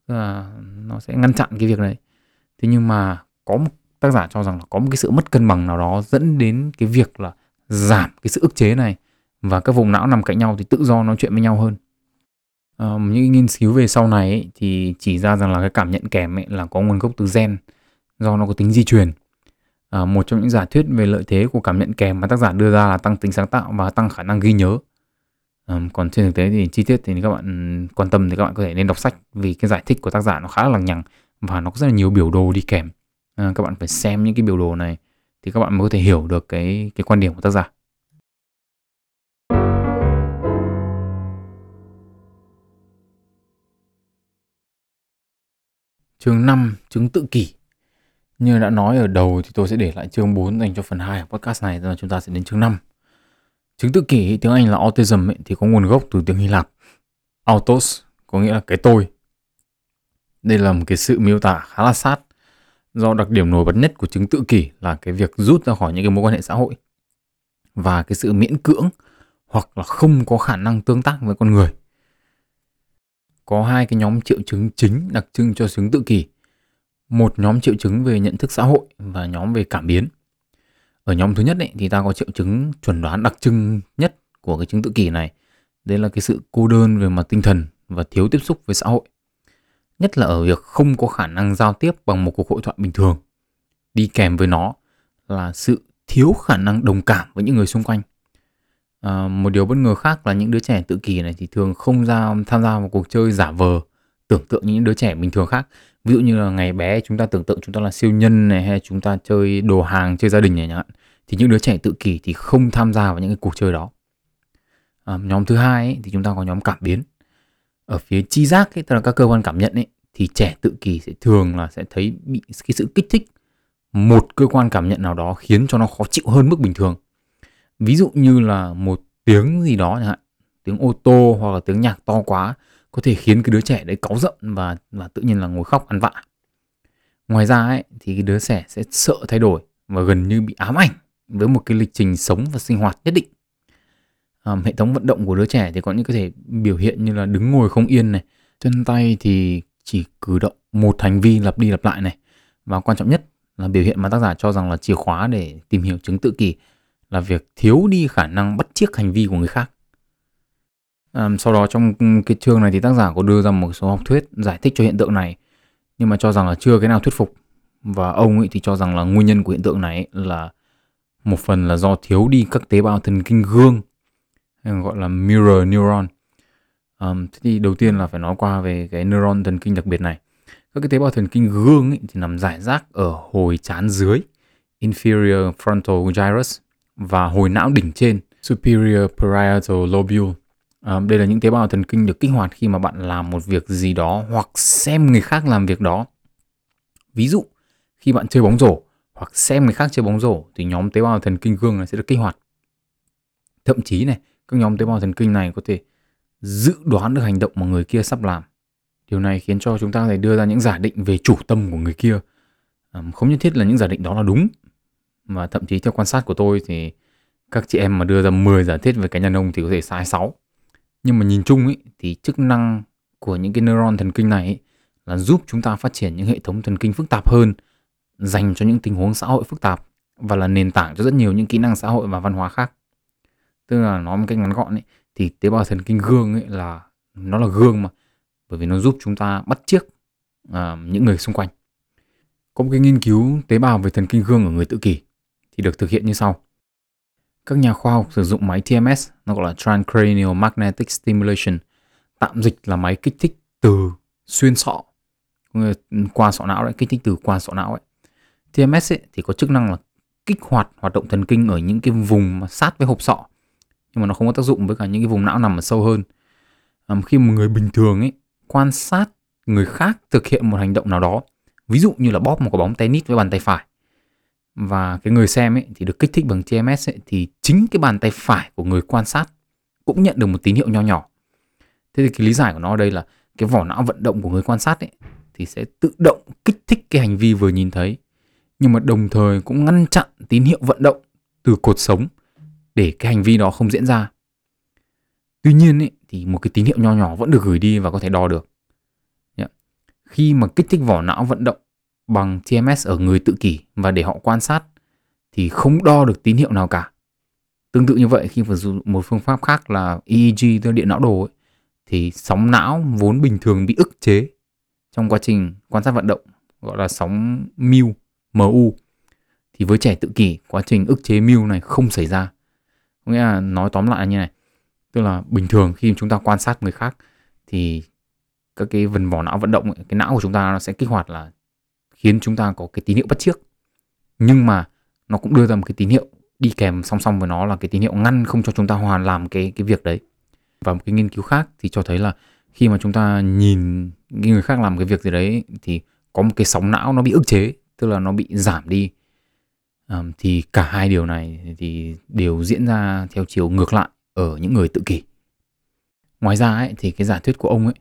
Là nó sẽ ngăn chặn cái việc đấy. thế nhưng mà có một tác giả cho rằng là có một cái sự mất cân bằng nào đó dẫn đến cái việc là giảm cái sự ức chế này và các vùng não nằm cạnh nhau thì tự do nói chuyện với nhau hơn. À, những nghiên cứu về sau này ấy, thì chỉ ra rằng là cái cảm nhận kèm ấy là có nguồn gốc từ gen do nó có tính di truyền à, một trong những giả thuyết về lợi thế của cảm nhận kèm mà tác giả đưa ra là tăng tính sáng tạo và tăng khả năng ghi nhớ. À, còn trên thực tế thì chi tiết thì các bạn quan tâm thì các bạn có thể nên đọc sách vì cái giải thích của tác giả nó khá là lằng nhằng và nó có rất là nhiều biểu đồ đi kèm. À, các bạn phải xem những cái biểu đồ này thì các bạn mới có thể hiểu được cái cái quan điểm của tác giả. Chương 5 chứng tự kỷ như đã nói ở đầu thì tôi sẽ để lại chương 4 dành cho phần 2 của podcast này rồi chúng ta sẽ đến chương 5. Chứng tự kỷ tiếng Anh là autism ấy, thì có nguồn gốc từ tiếng Hy Lạp. Autos có nghĩa là cái tôi. Đây là một cái sự miêu tả khá là sát do đặc điểm nổi bật nhất của chứng tự kỷ là cái việc rút ra khỏi những cái mối quan hệ xã hội và cái sự miễn cưỡng hoặc là không có khả năng tương tác với con người. Có hai cái nhóm triệu chứng chính đặc trưng cho chứng tự kỷ một nhóm triệu chứng về nhận thức xã hội và nhóm về cảm biến. Ở nhóm thứ nhất ấy, thì ta có triệu chứng chuẩn đoán đặc trưng nhất của cái chứng tự kỷ này. Đấy là cái sự cô đơn về mặt tinh thần và thiếu tiếp xúc với xã hội. Nhất là ở việc không có khả năng giao tiếp bằng một cuộc hội thoại bình thường. Đi kèm với nó là sự thiếu khả năng đồng cảm với những người xung quanh. À, một điều bất ngờ khác là những đứa trẻ tự kỷ này thì thường không ra tham gia vào cuộc chơi giả vờ tưởng tượng những đứa trẻ bình thường khác. Ví dụ như là ngày bé chúng ta tưởng tượng chúng ta là siêu nhân này hay chúng ta chơi đồ hàng chơi gia đình này chẳng hạn thì những đứa trẻ tự kỷ thì không tham gia vào những cái cuộc chơi đó. À, nhóm thứ hai ấy, thì chúng ta có nhóm cảm biến. Ở phía chi giác ấy, tức là các cơ quan cảm nhận ấy thì trẻ tự kỷ sẽ thường là sẽ thấy bị cái sự kích thích một cơ quan cảm nhận nào đó khiến cho nó khó chịu hơn mức bình thường. Ví dụ như là một tiếng gì đó chẳng hạn tiếng ô tô hoặc là tiếng nhạc to quá có thể khiến cái đứa trẻ đấy cáu giận và và tự nhiên là ngồi khóc ăn vạ. Ngoài ra ấy thì cái đứa trẻ sẽ sợ thay đổi và gần như bị ám ảnh với một cái lịch trình sống và sinh hoạt nhất định. À, hệ thống vận động của đứa trẻ thì có những có thể biểu hiện như là đứng ngồi không yên này chân tay thì chỉ cử động một hành vi lặp đi lặp lại này. Và quan trọng nhất là biểu hiện mà tác giả cho rằng là chìa khóa để tìm hiểu chứng tự kỷ là việc thiếu đi khả năng bắt chiếc hành vi của người khác. Um, sau đó trong cái chương này thì tác giả có đưa ra một số học thuyết giải thích cho hiện tượng này nhưng mà cho rằng là chưa cái nào thuyết phục. Và ông ấy thì cho rằng là nguyên nhân của hiện tượng này là một phần là do thiếu đi các tế bào thần kinh gương gọi là mirror neuron. Um, thế thì đầu tiên là phải nói qua về cái neuron thần kinh đặc biệt này. Các cái tế bào thần kinh gương ấy thì nằm rải rác ở hồi trán dưới inferior frontal gyrus và hồi não đỉnh trên superior parietal lobule. À, đây là những tế bào thần kinh được kích hoạt khi mà bạn làm một việc gì đó hoặc xem người khác làm việc đó. Ví dụ, khi bạn chơi bóng rổ hoặc xem người khác chơi bóng rổ thì nhóm tế bào thần kinh gương này sẽ được kích hoạt. Thậm chí này, các nhóm tế bào thần kinh này có thể dự đoán được hành động mà người kia sắp làm. Điều này khiến cho chúng ta có thể đưa ra những giả định về chủ tâm của người kia. À, không nhất thiết là những giả định đó là đúng. Mà thậm chí theo quan sát của tôi thì các chị em mà đưa ra 10 giả thiết về cá nhân ông thì có thể sai 6 nhưng mà nhìn chung ấy, thì chức năng của những cái neuron thần kinh này ấy, là giúp chúng ta phát triển những hệ thống thần kinh phức tạp hơn dành cho những tình huống xã hội phức tạp và là nền tảng cho rất nhiều những kỹ năng xã hội và văn hóa khác. Tức là nói một cách ngắn gọn ấy, thì tế bào thần kinh gương ấy là nó là gương mà bởi vì nó giúp chúng ta bắt chiếc uh, những người xung quanh. Có một cái nghiên cứu tế bào về thần kinh gương ở người tự kỷ thì được thực hiện như sau các nhà khoa học sử dụng máy TMS, nó gọi là Transcranial Magnetic Stimulation, tạm dịch là máy kích thích từ xuyên sọ, qua sọ não đấy, kích thích từ qua sọ não ấy. TMS ấy, thì có chức năng là kích hoạt hoạt động thần kinh ở những cái vùng mà sát với hộp sọ, nhưng mà nó không có tác dụng với cả những cái vùng não nằm ở sâu hơn. Um, khi một người bình thường ấy quan sát người khác thực hiện một hành động nào đó, ví dụ như là bóp một quả bóng tennis với bàn tay phải, và cái người xem ấy thì được kích thích bằng TMS ấy, thì chính cái bàn tay phải của người quan sát cũng nhận được một tín hiệu nho nhỏ. Thế thì cái lý giải của nó ở đây là cái vỏ não vận động của người quan sát ấy thì sẽ tự động kích thích cái hành vi vừa nhìn thấy nhưng mà đồng thời cũng ngăn chặn tín hiệu vận động từ cột sống để cái hành vi đó không diễn ra. Tuy nhiên ấy, thì một cái tín hiệu nho nhỏ vẫn được gửi đi và có thể đo được. Khi mà kích thích vỏ não vận động bằng TMS ở người tự kỷ và để họ quan sát thì không đo được tín hiệu nào cả. Tương tự như vậy khi sử dụng một phương pháp khác là EEG tức điện não đồ ấy, thì sóng não vốn bình thường bị ức chế trong quá trình quan sát vận động gọi là sóng mu MU thì với trẻ tự kỷ quá trình ức chế mu này không xảy ra. Có nghĩa là nói tóm lại là như này. Tức là bình thường khi chúng ta quan sát người khác thì các cái vần vỏ não vận động ấy, cái não của chúng ta nó sẽ kích hoạt là khiến chúng ta có cái tín hiệu bắt chiếc nhưng mà nó cũng đưa ra một cái tín hiệu đi kèm song song với nó là cái tín hiệu ngăn không cho chúng ta hoàn làm cái cái việc đấy. Và một cái nghiên cứu khác thì cho thấy là khi mà chúng ta nhìn người khác làm cái việc gì đấy thì có một cái sóng não nó bị ức chế tức là nó bị giảm đi. À, thì cả hai điều này thì đều diễn ra theo chiều ngược lại ở những người tự kỷ. Ngoài ra ấy, thì cái giả thuyết của ông ấy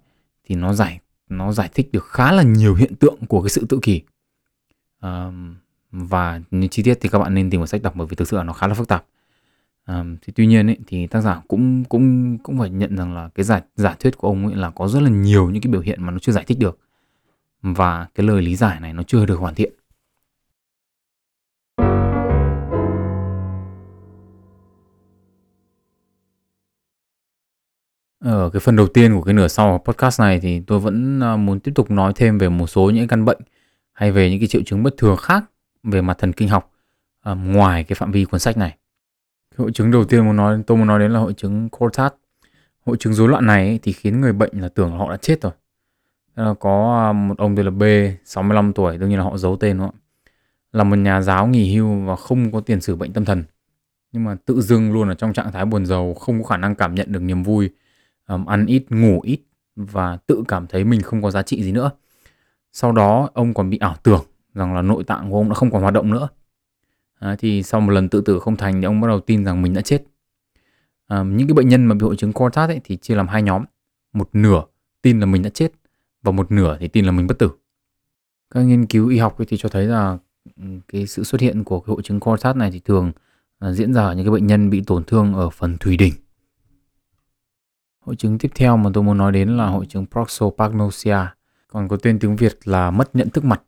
thì nó giải nó giải thích được khá là nhiều hiện tượng của cái sự tự kỷ um, và những chi tiết thì các bạn nên tìm một sách đọc bởi vì thực sự là nó khá là phức tạp. Um, thì tuy nhiên ấy, thì tác giả cũng cũng cũng phải nhận rằng là cái giả giả thuyết của ông ấy là có rất là nhiều những cái biểu hiện mà nó chưa giải thích được. Và cái lời lý giải này nó chưa được hoàn thiện. Ở cái phần đầu tiên của cái nửa sau podcast này thì tôi vẫn ờ, muốn tiếp tục nói thêm về một số những căn bệnh hay về những cái triệu chứng bất thường khác về mặt thần kinh học um, ngoài cái phạm vi cuốn sách này. Cái hội chứng đầu tiên muốn nói tôi muốn nói đến là hội chứng Cortat. Hội chứng rối loạn này ấy, thì khiến người bệnh là tưởng là họ đã chết rồi. Là có à, một ông tên là B, 65 tuổi, đương nhiên là họ giấu tên đúng không? Là một nhà giáo nghỉ hưu và không có tiền sử bệnh tâm thần. Nhưng mà tự dưng luôn ở trong trạng thái buồn giàu, không có khả năng cảm nhận được niềm vui um, ăn ít ngủ ít và tự cảm thấy mình không có giá trị gì nữa sau đó ông còn bị ảo tưởng rằng là nội tạng của ông đã không còn hoạt động nữa. À, thì sau một lần tự tử không thành thì ông bắt đầu tin rằng mình đã chết. À, những cái bệnh nhân mà bị hội chứng Cortat ấy thì chia làm hai nhóm. Một nửa tin là mình đã chết và một nửa thì tin là mình bất tử. Các nghiên cứu y học thì cho thấy là ừ, cái sự xuất hiện của cái hội chứng Cortat này thì thường à, diễn ra ở những cái bệnh nhân bị tổn thương ở phần thùy đỉnh. Hội chứng tiếp theo mà tôi muốn nói đến là hội chứng proxopagnosia còn có tên tiếng Việt là mất nhận thức mặt.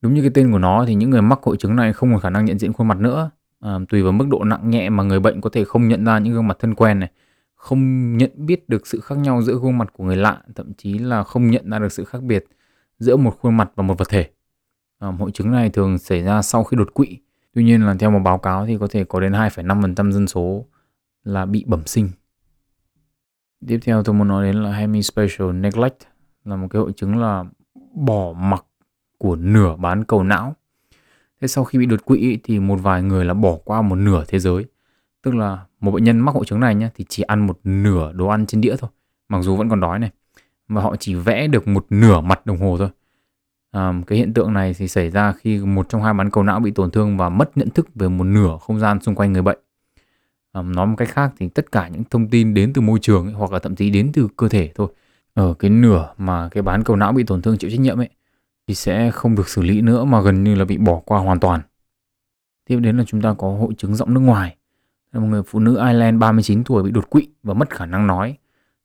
Đúng như cái tên của nó thì những người mắc hội chứng này không còn khả năng nhận diện khuôn mặt nữa. À, tùy vào mức độ nặng nhẹ mà người bệnh có thể không nhận ra những gương mặt thân quen này, không nhận biết được sự khác nhau giữa gương mặt của người lạ, thậm chí là không nhận ra được sự khác biệt giữa một khuôn mặt và một vật thể. À, hội chứng này thường xảy ra sau khi đột quỵ. Tuy nhiên là theo một báo cáo thì có thể có đến 2,5% dân số là bị bẩm sinh. Tiếp theo tôi muốn nói đến là hemispatial neglect là một cái hội chứng là bỏ mặc của nửa bán cầu não. Thế sau khi bị đột quỵ thì một vài người là bỏ qua một nửa thế giới. Tức là một bệnh nhân mắc hội chứng này nhá thì chỉ ăn một nửa đồ ăn trên đĩa thôi, mặc dù vẫn còn đói này. Và họ chỉ vẽ được một nửa mặt đồng hồ thôi. À, cái hiện tượng này thì xảy ra khi một trong hai bán cầu não bị tổn thương và mất nhận thức về một nửa không gian xung quanh người bệnh. À, nói một cách khác thì tất cả những thông tin đến từ môi trường ấy, hoặc là thậm chí đến từ cơ thể thôi ở cái nửa mà cái bán cầu não bị tổn thương chịu trách nhiệm ấy, thì sẽ không được xử lý nữa mà gần như là bị bỏ qua hoàn toàn. Tiếp đến là chúng ta có hội chứng giọng nước ngoài. Một người phụ nữ Ireland 39 tuổi bị đột quỵ và mất khả năng nói.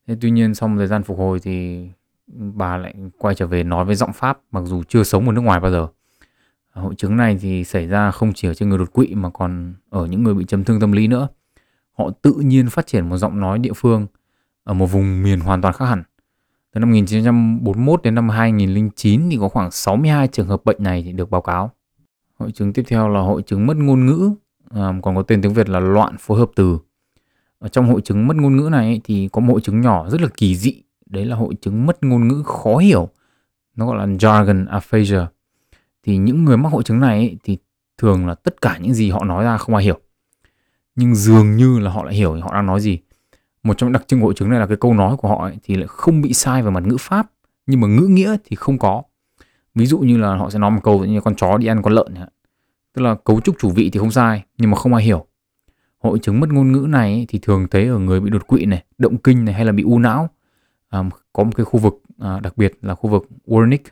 Thế tuy nhiên sau một thời gian phục hồi thì bà lại quay trở về nói với giọng Pháp, mặc dù chưa sống ở nước ngoài bao giờ. Hội chứng này thì xảy ra không chỉ ở trên người đột quỵ mà còn ở những người bị chấn thương tâm lý nữa. Họ tự nhiên phát triển một giọng nói địa phương ở một vùng miền hoàn toàn khác hẳn. Từ năm 1941 đến năm 2009 thì có khoảng 62 trường hợp bệnh này thì được báo cáo. Hội chứng tiếp theo là hội chứng mất ngôn ngữ, à, còn có tên tiếng Việt là loạn phối hợp từ. Ở trong hội chứng mất ngôn ngữ này thì có một hội chứng nhỏ rất là kỳ dị, đấy là hội chứng mất ngôn ngữ khó hiểu. Nó gọi là jargon aphasia. Thì những người mắc hội chứng này thì thường là tất cả những gì họ nói ra không ai hiểu. Nhưng dường như là họ lại hiểu họ đang nói gì một trong đặc trưng của hội chứng này là cái câu nói của họ ấy, thì lại không bị sai về mặt ngữ pháp nhưng mà ngữ nghĩa thì không có. Ví dụ như là họ sẽ nói một câu như con chó đi ăn con lợn tức là cấu trúc chủ vị thì không sai nhưng mà không ai hiểu. Hội chứng mất ngôn ngữ này ấy, thì thường thấy ở người bị đột quỵ này động kinh này hay là bị u não. À, có một cái khu vực à, đặc biệt là khu vực Wernicke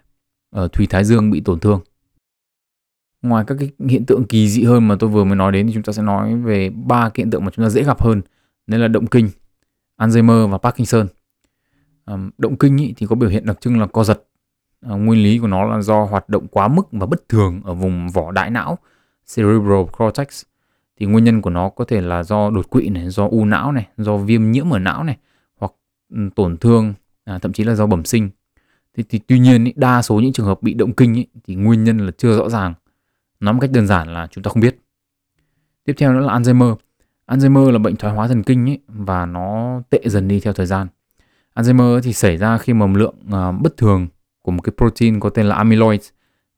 ở thùy thái dương bị tổn thương. Ngoài các cái hiện tượng kỳ dị hơn mà tôi vừa mới nói đến thì chúng ta sẽ nói về ba hiện tượng mà chúng ta dễ gặp hơn nên là động kinh. Alzheimer và Parkinson. Động kinh ý, thì có biểu hiện đặc trưng là co giật. Ờ, nguyên lý của nó là do hoạt động quá mức và bất thường ở vùng vỏ đại não cerebral cortex. Thì nguyên nhân của nó có thể là do đột quỵ này, do u não này, do viêm nhiễm ở não này, hoặc ừ, tổn thương, à, thậm chí là do bẩm sinh. Thì, thì tuy nhiên ý, đa số những trường hợp bị động kinh ý, thì nguyên nhân là chưa rõ ràng. Nói một cách đơn giản là chúng ta không biết. Tiếp theo nữa là Alzheimer. Alzheimer là bệnh thoái hóa thần kinh ấy, và nó tệ dần đi theo thời gian. Alzheimer thì xảy ra khi mà lượng uh, bất thường của một cái protein có tên là amyloid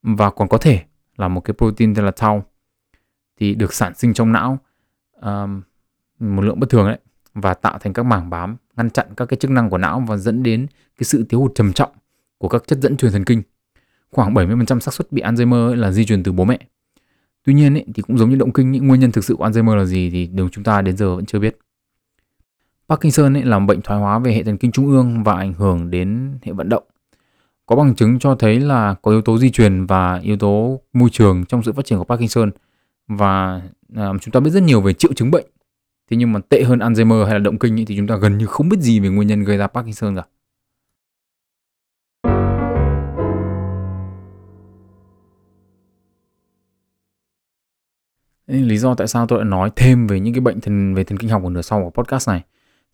và còn có thể là một cái protein tên là tau thì được sản sinh trong não um, một lượng bất thường đấy và tạo thành các mảng bám ngăn chặn các cái chức năng của não và dẫn đến cái sự thiếu hụt trầm trọng của các chất dẫn truyền thần kinh. Khoảng 70% xác suất bị Alzheimer là di truyền từ bố mẹ. Tuy nhiên ấy, thì cũng giống như động kinh, những nguyên nhân thực sự của Alzheimer là gì thì đường chúng ta đến giờ vẫn chưa biết. Parkinson ấy là một bệnh thoái hóa về hệ thần kinh trung ương và ảnh hưởng đến hệ vận động. Có bằng chứng cho thấy là có yếu tố di truyền và yếu tố môi trường trong sự phát triển của Parkinson và à, chúng ta biết rất nhiều về triệu chứng bệnh. Thế nhưng mà tệ hơn Alzheimer hay là động kinh ấy, thì chúng ta gần như không biết gì về nguyên nhân gây ra Parkinson cả. Lý do tại sao tôi lại nói thêm về những cái bệnh thần, về thần kinh học ở nửa sau của podcast này?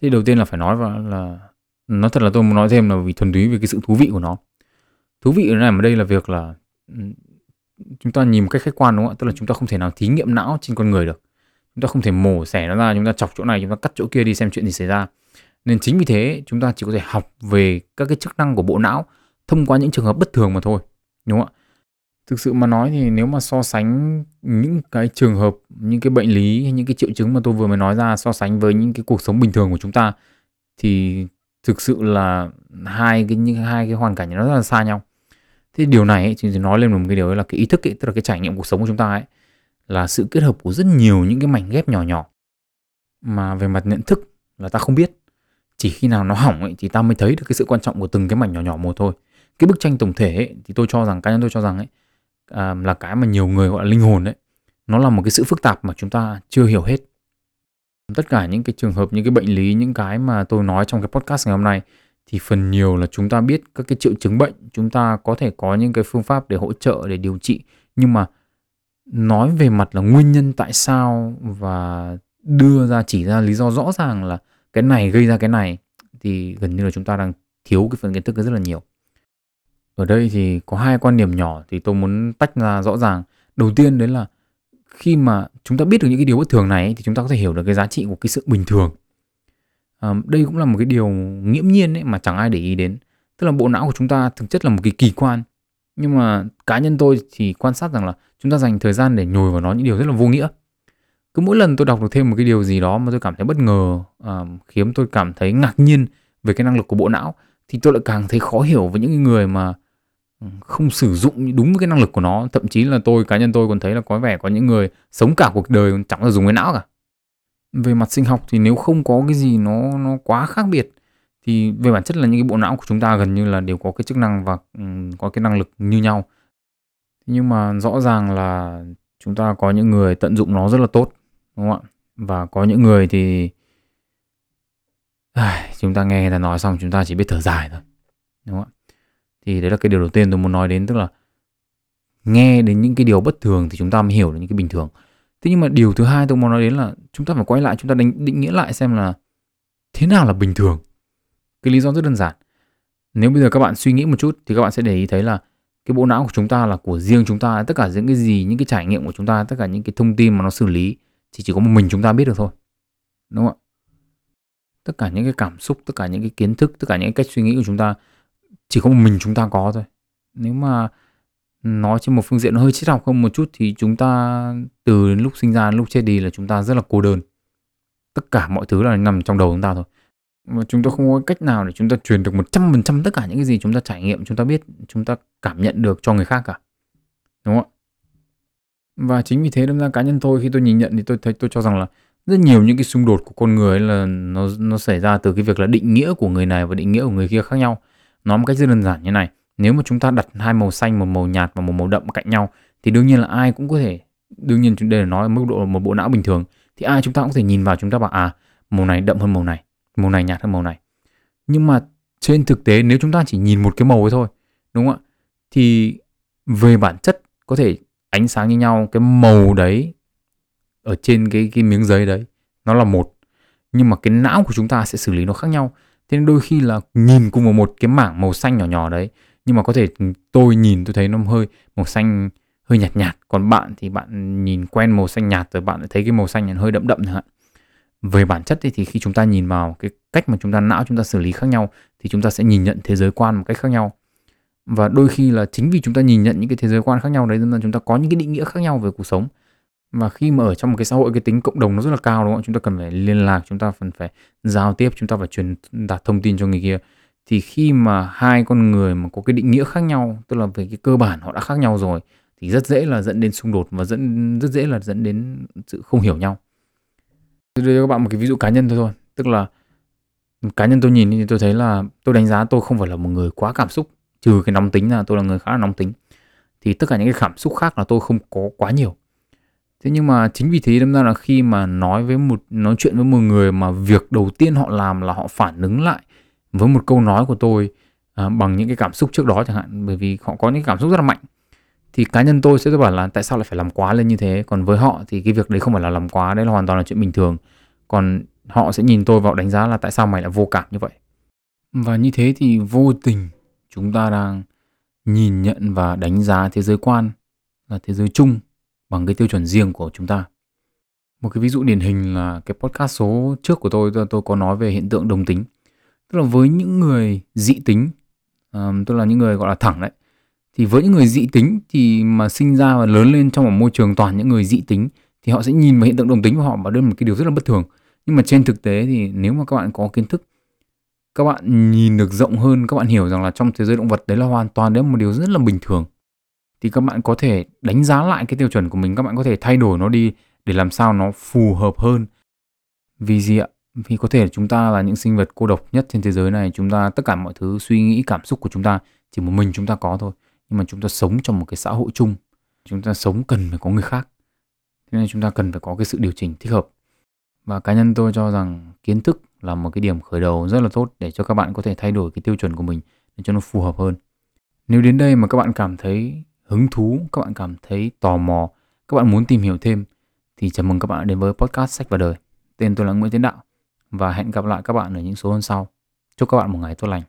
Thì đầu tiên là phải nói và là, nói thật là tôi muốn nói thêm là vì thuần túy về cái sự thú vị của nó. Thú vị ở này ở đây là việc là ừ, chúng ta nhìn một cách khách quan đúng không ạ? Tức là chúng ta không thể nào thí nghiệm não trên con người được. Chúng ta không thể mổ xẻ nó ra, chúng ta chọc chỗ này, chúng ta cắt chỗ kia đi xem chuyện gì xảy ra. Nên chính vì thế, chúng ta chỉ có thể học về các cái chức năng của bộ não thông qua những trường hợp bất thường mà thôi, đúng không ạ? Thực sự mà nói thì nếu mà so sánh những cái trường hợp những cái bệnh lý hay những cái triệu chứng mà tôi vừa mới nói ra so sánh với những cái cuộc sống bình thường của chúng ta thì thực sự là hai cái những hai cái hoàn cảnh nó rất là xa nhau. Thế điều này ấy, thì nói lên một cái điều là cái ý thức ấy, tức là cái trải nghiệm cuộc sống của chúng ta ấy là sự kết hợp của rất nhiều những cái mảnh ghép nhỏ nhỏ mà về mặt nhận thức là ta không biết. Chỉ khi nào nó hỏng ấy thì ta mới thấy được cái sự quan trọng của từng cái mảnh nhỏ nhỏ một thôi. Cái bức tranh tổng thể ấy, thì tôi cho rằng cá nhân tôi cho rằng ấy à, là cái mà nhiều người gọi là linh hồn đấy. Nó là một cái sự phức tạp mà chúng ta chưa hiểu hết. Tất cả những cái trường hợp những cái bệnh lý những cái mà tôi nói trong cái podcast ngày hôm nay thì phần nhiều là chúng ta biết các cái triệu chứng bệnh chúng ta có thể có những cái phương pháp để hỗ trợ để điều trị. Nhưng mà nói về mặt là nguyên nhân tại sao và đưa ra chỉ ra lý do rõ ràng là cái này gây ra cái này thì gần như là chúng ta đang thiếu cái phần kiến thức rất là nhiều ở đây thì có hai quan điểm nhỏ thì tôi muốn tách ra rõ ràng. Đầu tiên đấy là khi mà chúng ta biết được những cái điều bất thường này thì chúng ta có thể hiểu được cái giá trị của cái sự bình thường. À, đây cũng là một cái điều nghiễm nhiên ấy mà chẳng ai để ý đến. Tức là bộ não của chúng ta thực chất là một cái kỳ quan. Nhưng mà cá nhân tôi thì quan sát rằng là chúng ta dành thời gian để nhồi vào nó những điều rất là vô nghĩa. Cứ mỗi lần tôi đọc được thêm một cái điều gì đó mà tôi cảm thấy bất ngờ à, khiến tôi cảm thấy ngạc nhiên về cái năng lực của bộ não thì tôi lại càng thấy khó hiểu với những người mà không sử dụng đúng cái năng lực của nó. Thậm chí là tôi cá nhân tôi còn thấy là có vẻ có những người sống cả cuộc đời chẳng là dùng cái não cả. Về mặt sinh học thì nếu không có cái gì nó nó quá khác biệt thì về bản chất là những cái bộ não của chúng ta gần như là đều có cái chức năng và ừ, có cái năng lực như nhau. Nhưng mà rõ ràng là chúng ta có những người tận dụng nó rất là tốt đúng không ạ? Và có những người thì à, chúng ta nghe người ta nói xong chúng ta chỉ biết thở dài thôi đúng không ạ? Thì đấy là cái điều đầu tiên tôi muốn nói đến tức là nghe đến những cái điều bất thường thì chúng ta mới hiểu được những cái bình thường. Thế nhưng mà điều thứ hai tôi muốn nói đến là chúng ta phải quay lại chúng ta định, định nghĩa lại xem là thế nào là bình thường. Cái lý do rất đơn giản. Nếu bây giờ các bạn suy nghĩ một chút thì các bạn sẽ để ý thấy là cái bộ não của chúng ta là của riêng chúng ta tất cả những cái gì những cái trải nghiệm của chúng ta tất cả những cái thông tin mà nó xử lý thì chỉ có một mình chúng ta biết được thôi. Đúng không ạ? Tất cả những cái cảm xúc tất cả những cái kiến thức tất cả những cái cách suy nghĩ của chúng ta chỉ có một mình chúng ta có thôi nếu mà nói trên một phương diện nó hơi triết học hơn một chút thì chúng ta từ đến lúc sinh ra đến lúc chết đi là chúng ta rất là cô đơn tất cả mọi thứ là nằm trong đầu chúng ta thôi và chúng ta không có cách nào để chúng ta truyền được 100% tất cả những cái gì chúng ta trải nghiệm, chúng ta biết, chúng ta cảm nhận được cho người khác cả. Đúng không ạ? Và chính vì thế đâm ra cá nhân tôi khi tôi nhìn nhận thì tôi thấy tôi cho rằng là rất nhiều những cái xung đột của con người là nó nó xảy ra từ cái việc là định nghĩa của người này và định nghĩa của người kia khác nhau. Nói một cách rất đơn giản như này, nếu mà chúng ta đặt hai màu xanh, một màu nhạt và một màu đậm cạnh nhau thì đương nhiên là ai cũng có thể đương nhiên chúng đây là nói mức độ một bộ não bình thường thì ai chúng ta cũng có thể nhìn vào chúng ta bảo à màu này đậm hơn màu này màu này nhạt hơn màu này. Nhưng mà trên thực tế nếu chúng ta chỉ nhìn một cái màu ấy thôi đúng không ạ? Thì về bản chất có thể ánh sáng như nhau cái màu đấy ở trên cái cái miếng giấy đấy nó là một nhưng mà cái não của chúng ta sẽ xử lý nó khác nhau thế nên đôi khi là nhìn cùng vào một cái mảng màu xanh nhỏ nhỏ đấy, nhưng mà có thể tôi nhìn tôi thấy nó hơi màu xanh, hơi nhạt nhạt. Còn bạn thì bạn nhìn quen màu xanh nhạt rồi bạn thấy cái màu xanh hơi đậm đậm chẳng hạn. Về bản chất thì khi chúng ta nhìn vào cái cách mà chúng ta não chúng ta xử lý khác nhau thì chúng ta sẽ nhìn nhận thế giới quan một cách khác nhau. Và đôi khi là chính vì chúng ta nhìn nhận những cái thế giới quan khác nhau đấy nên chúng ta có những cái định nghĩa khác nhau về cuộc sống và khi mà ở trong một cái xã hội cái tính cộng đồng nó rất là cao, đúng không chúng ta cần phải liên lạc, chúng ta cần phải giao tiếp, chúng ta phải truyền đạt thông tin cho người kia. Thì khi mà hai con người mà có cái định nghĩa khác nhau, tức là về cái cơ bản họ đã khác nhau rồi, thì rất dễ là dẫn đến xung đột và dẫn, rất dễ là dẫn đến sự không hiểu nhau. Tôi đưa cho các bạn một cái ví dụ cá nhân thôi thôi. Tức là cá nhân tôi nhìn thì tôi thấy là tôi đánh giá tôi không phải là một người quá cảm xúc, trừ cái nóng tính là tôi là người khá là nóng tính. Thì tất cả những cái cảm xúc khác là tôi không có quá nhiều thế nhưng mà chính vì thế đâm ra là khi mà nói với một nói chuyện với một người mà việc đầu tiên họ làm là họ phản ứng lại với một câu nói của tôi à, bằng những cái cảm xúc trước đó chẳng hạn bởi vì họ có những cảm xúc rất là mạnh thì cá nhân tôi sẽ bảo là tại sao lại phải làm quá lên như thế? Còn với họ thì cái việc đấy không phải là làm quá đấy là hoàn toàn là chuyện bình thường. Còn họ sẽ nhìn tôi vào đánh giá là tại sao mày lại vô cảm như vậy? Và như thế thì vô tình chúng ta đang nhìn nhận và đánh giá thế giới quan là thế giới chung bằng cái tiêu chuẩn riêng của chúng ta. Một cái ví dụ điển hình là cái podcast số trước của tôi tôi, có nói về hiện tượng đồng tính. Tức là với những người dị tính um, tức là những người gọi là thẳng đấy thì với những người dị tính thì mà sinh ra và lớn lên trong một môi trường toàn những người dị tính thì họ sẽ nhìn vào hiện tượng đồng tính của họ và đây là một cái điều rất là bất thường. Nhưng mà trên thực tế thì nếu mà các bạn có kiến thức các bạn nhìn được rộng hơn các bạn hiểu rằng là trong thế giới động vật đấy là hoàn toàn đấy là một điều rất là bình thường thì các bạn có thể đánh giá lại cái tiêu chuẩn của mình, các bạn có thể thay đổi nó đi để làm sao nó phù hợp hơn. Vì gì ạ? Vì có thể chúng ta là những sinh vật cô độc nhất trên thế giới này, chúng ta, tất cả mọi thứ, suy nghĩ, cảm xúc của chúng ta chỉ một mình chúng ta có thôi. Nhưng mà chúng ta sống trong một cái xã hội chung. Chúng ta sống cần phải có người khác. Thế nên chúng ta cần phải có cái sự điều chỉnh thích hợp. Và cá nhân tôi cho rằng kiến thức là một cái điểm khởi đầu rất là tốt để cho các bạn có thể thay đổi cái tiêu chuẩn của mình để cho nó phù hợp hơn. Nếu đến đây mà các bạn cảm thấy hứng thú, các bạn cảm thấy tò mò, các bạn muốn tìm hiểu thêm, thì chào mừng các bạn đến với podcast sách và đời tên tôi là nguyễn tiến đạo và hẹn gặp lại các bạn ở những số lần sau. Chúc các bạn một ngày tốt lành.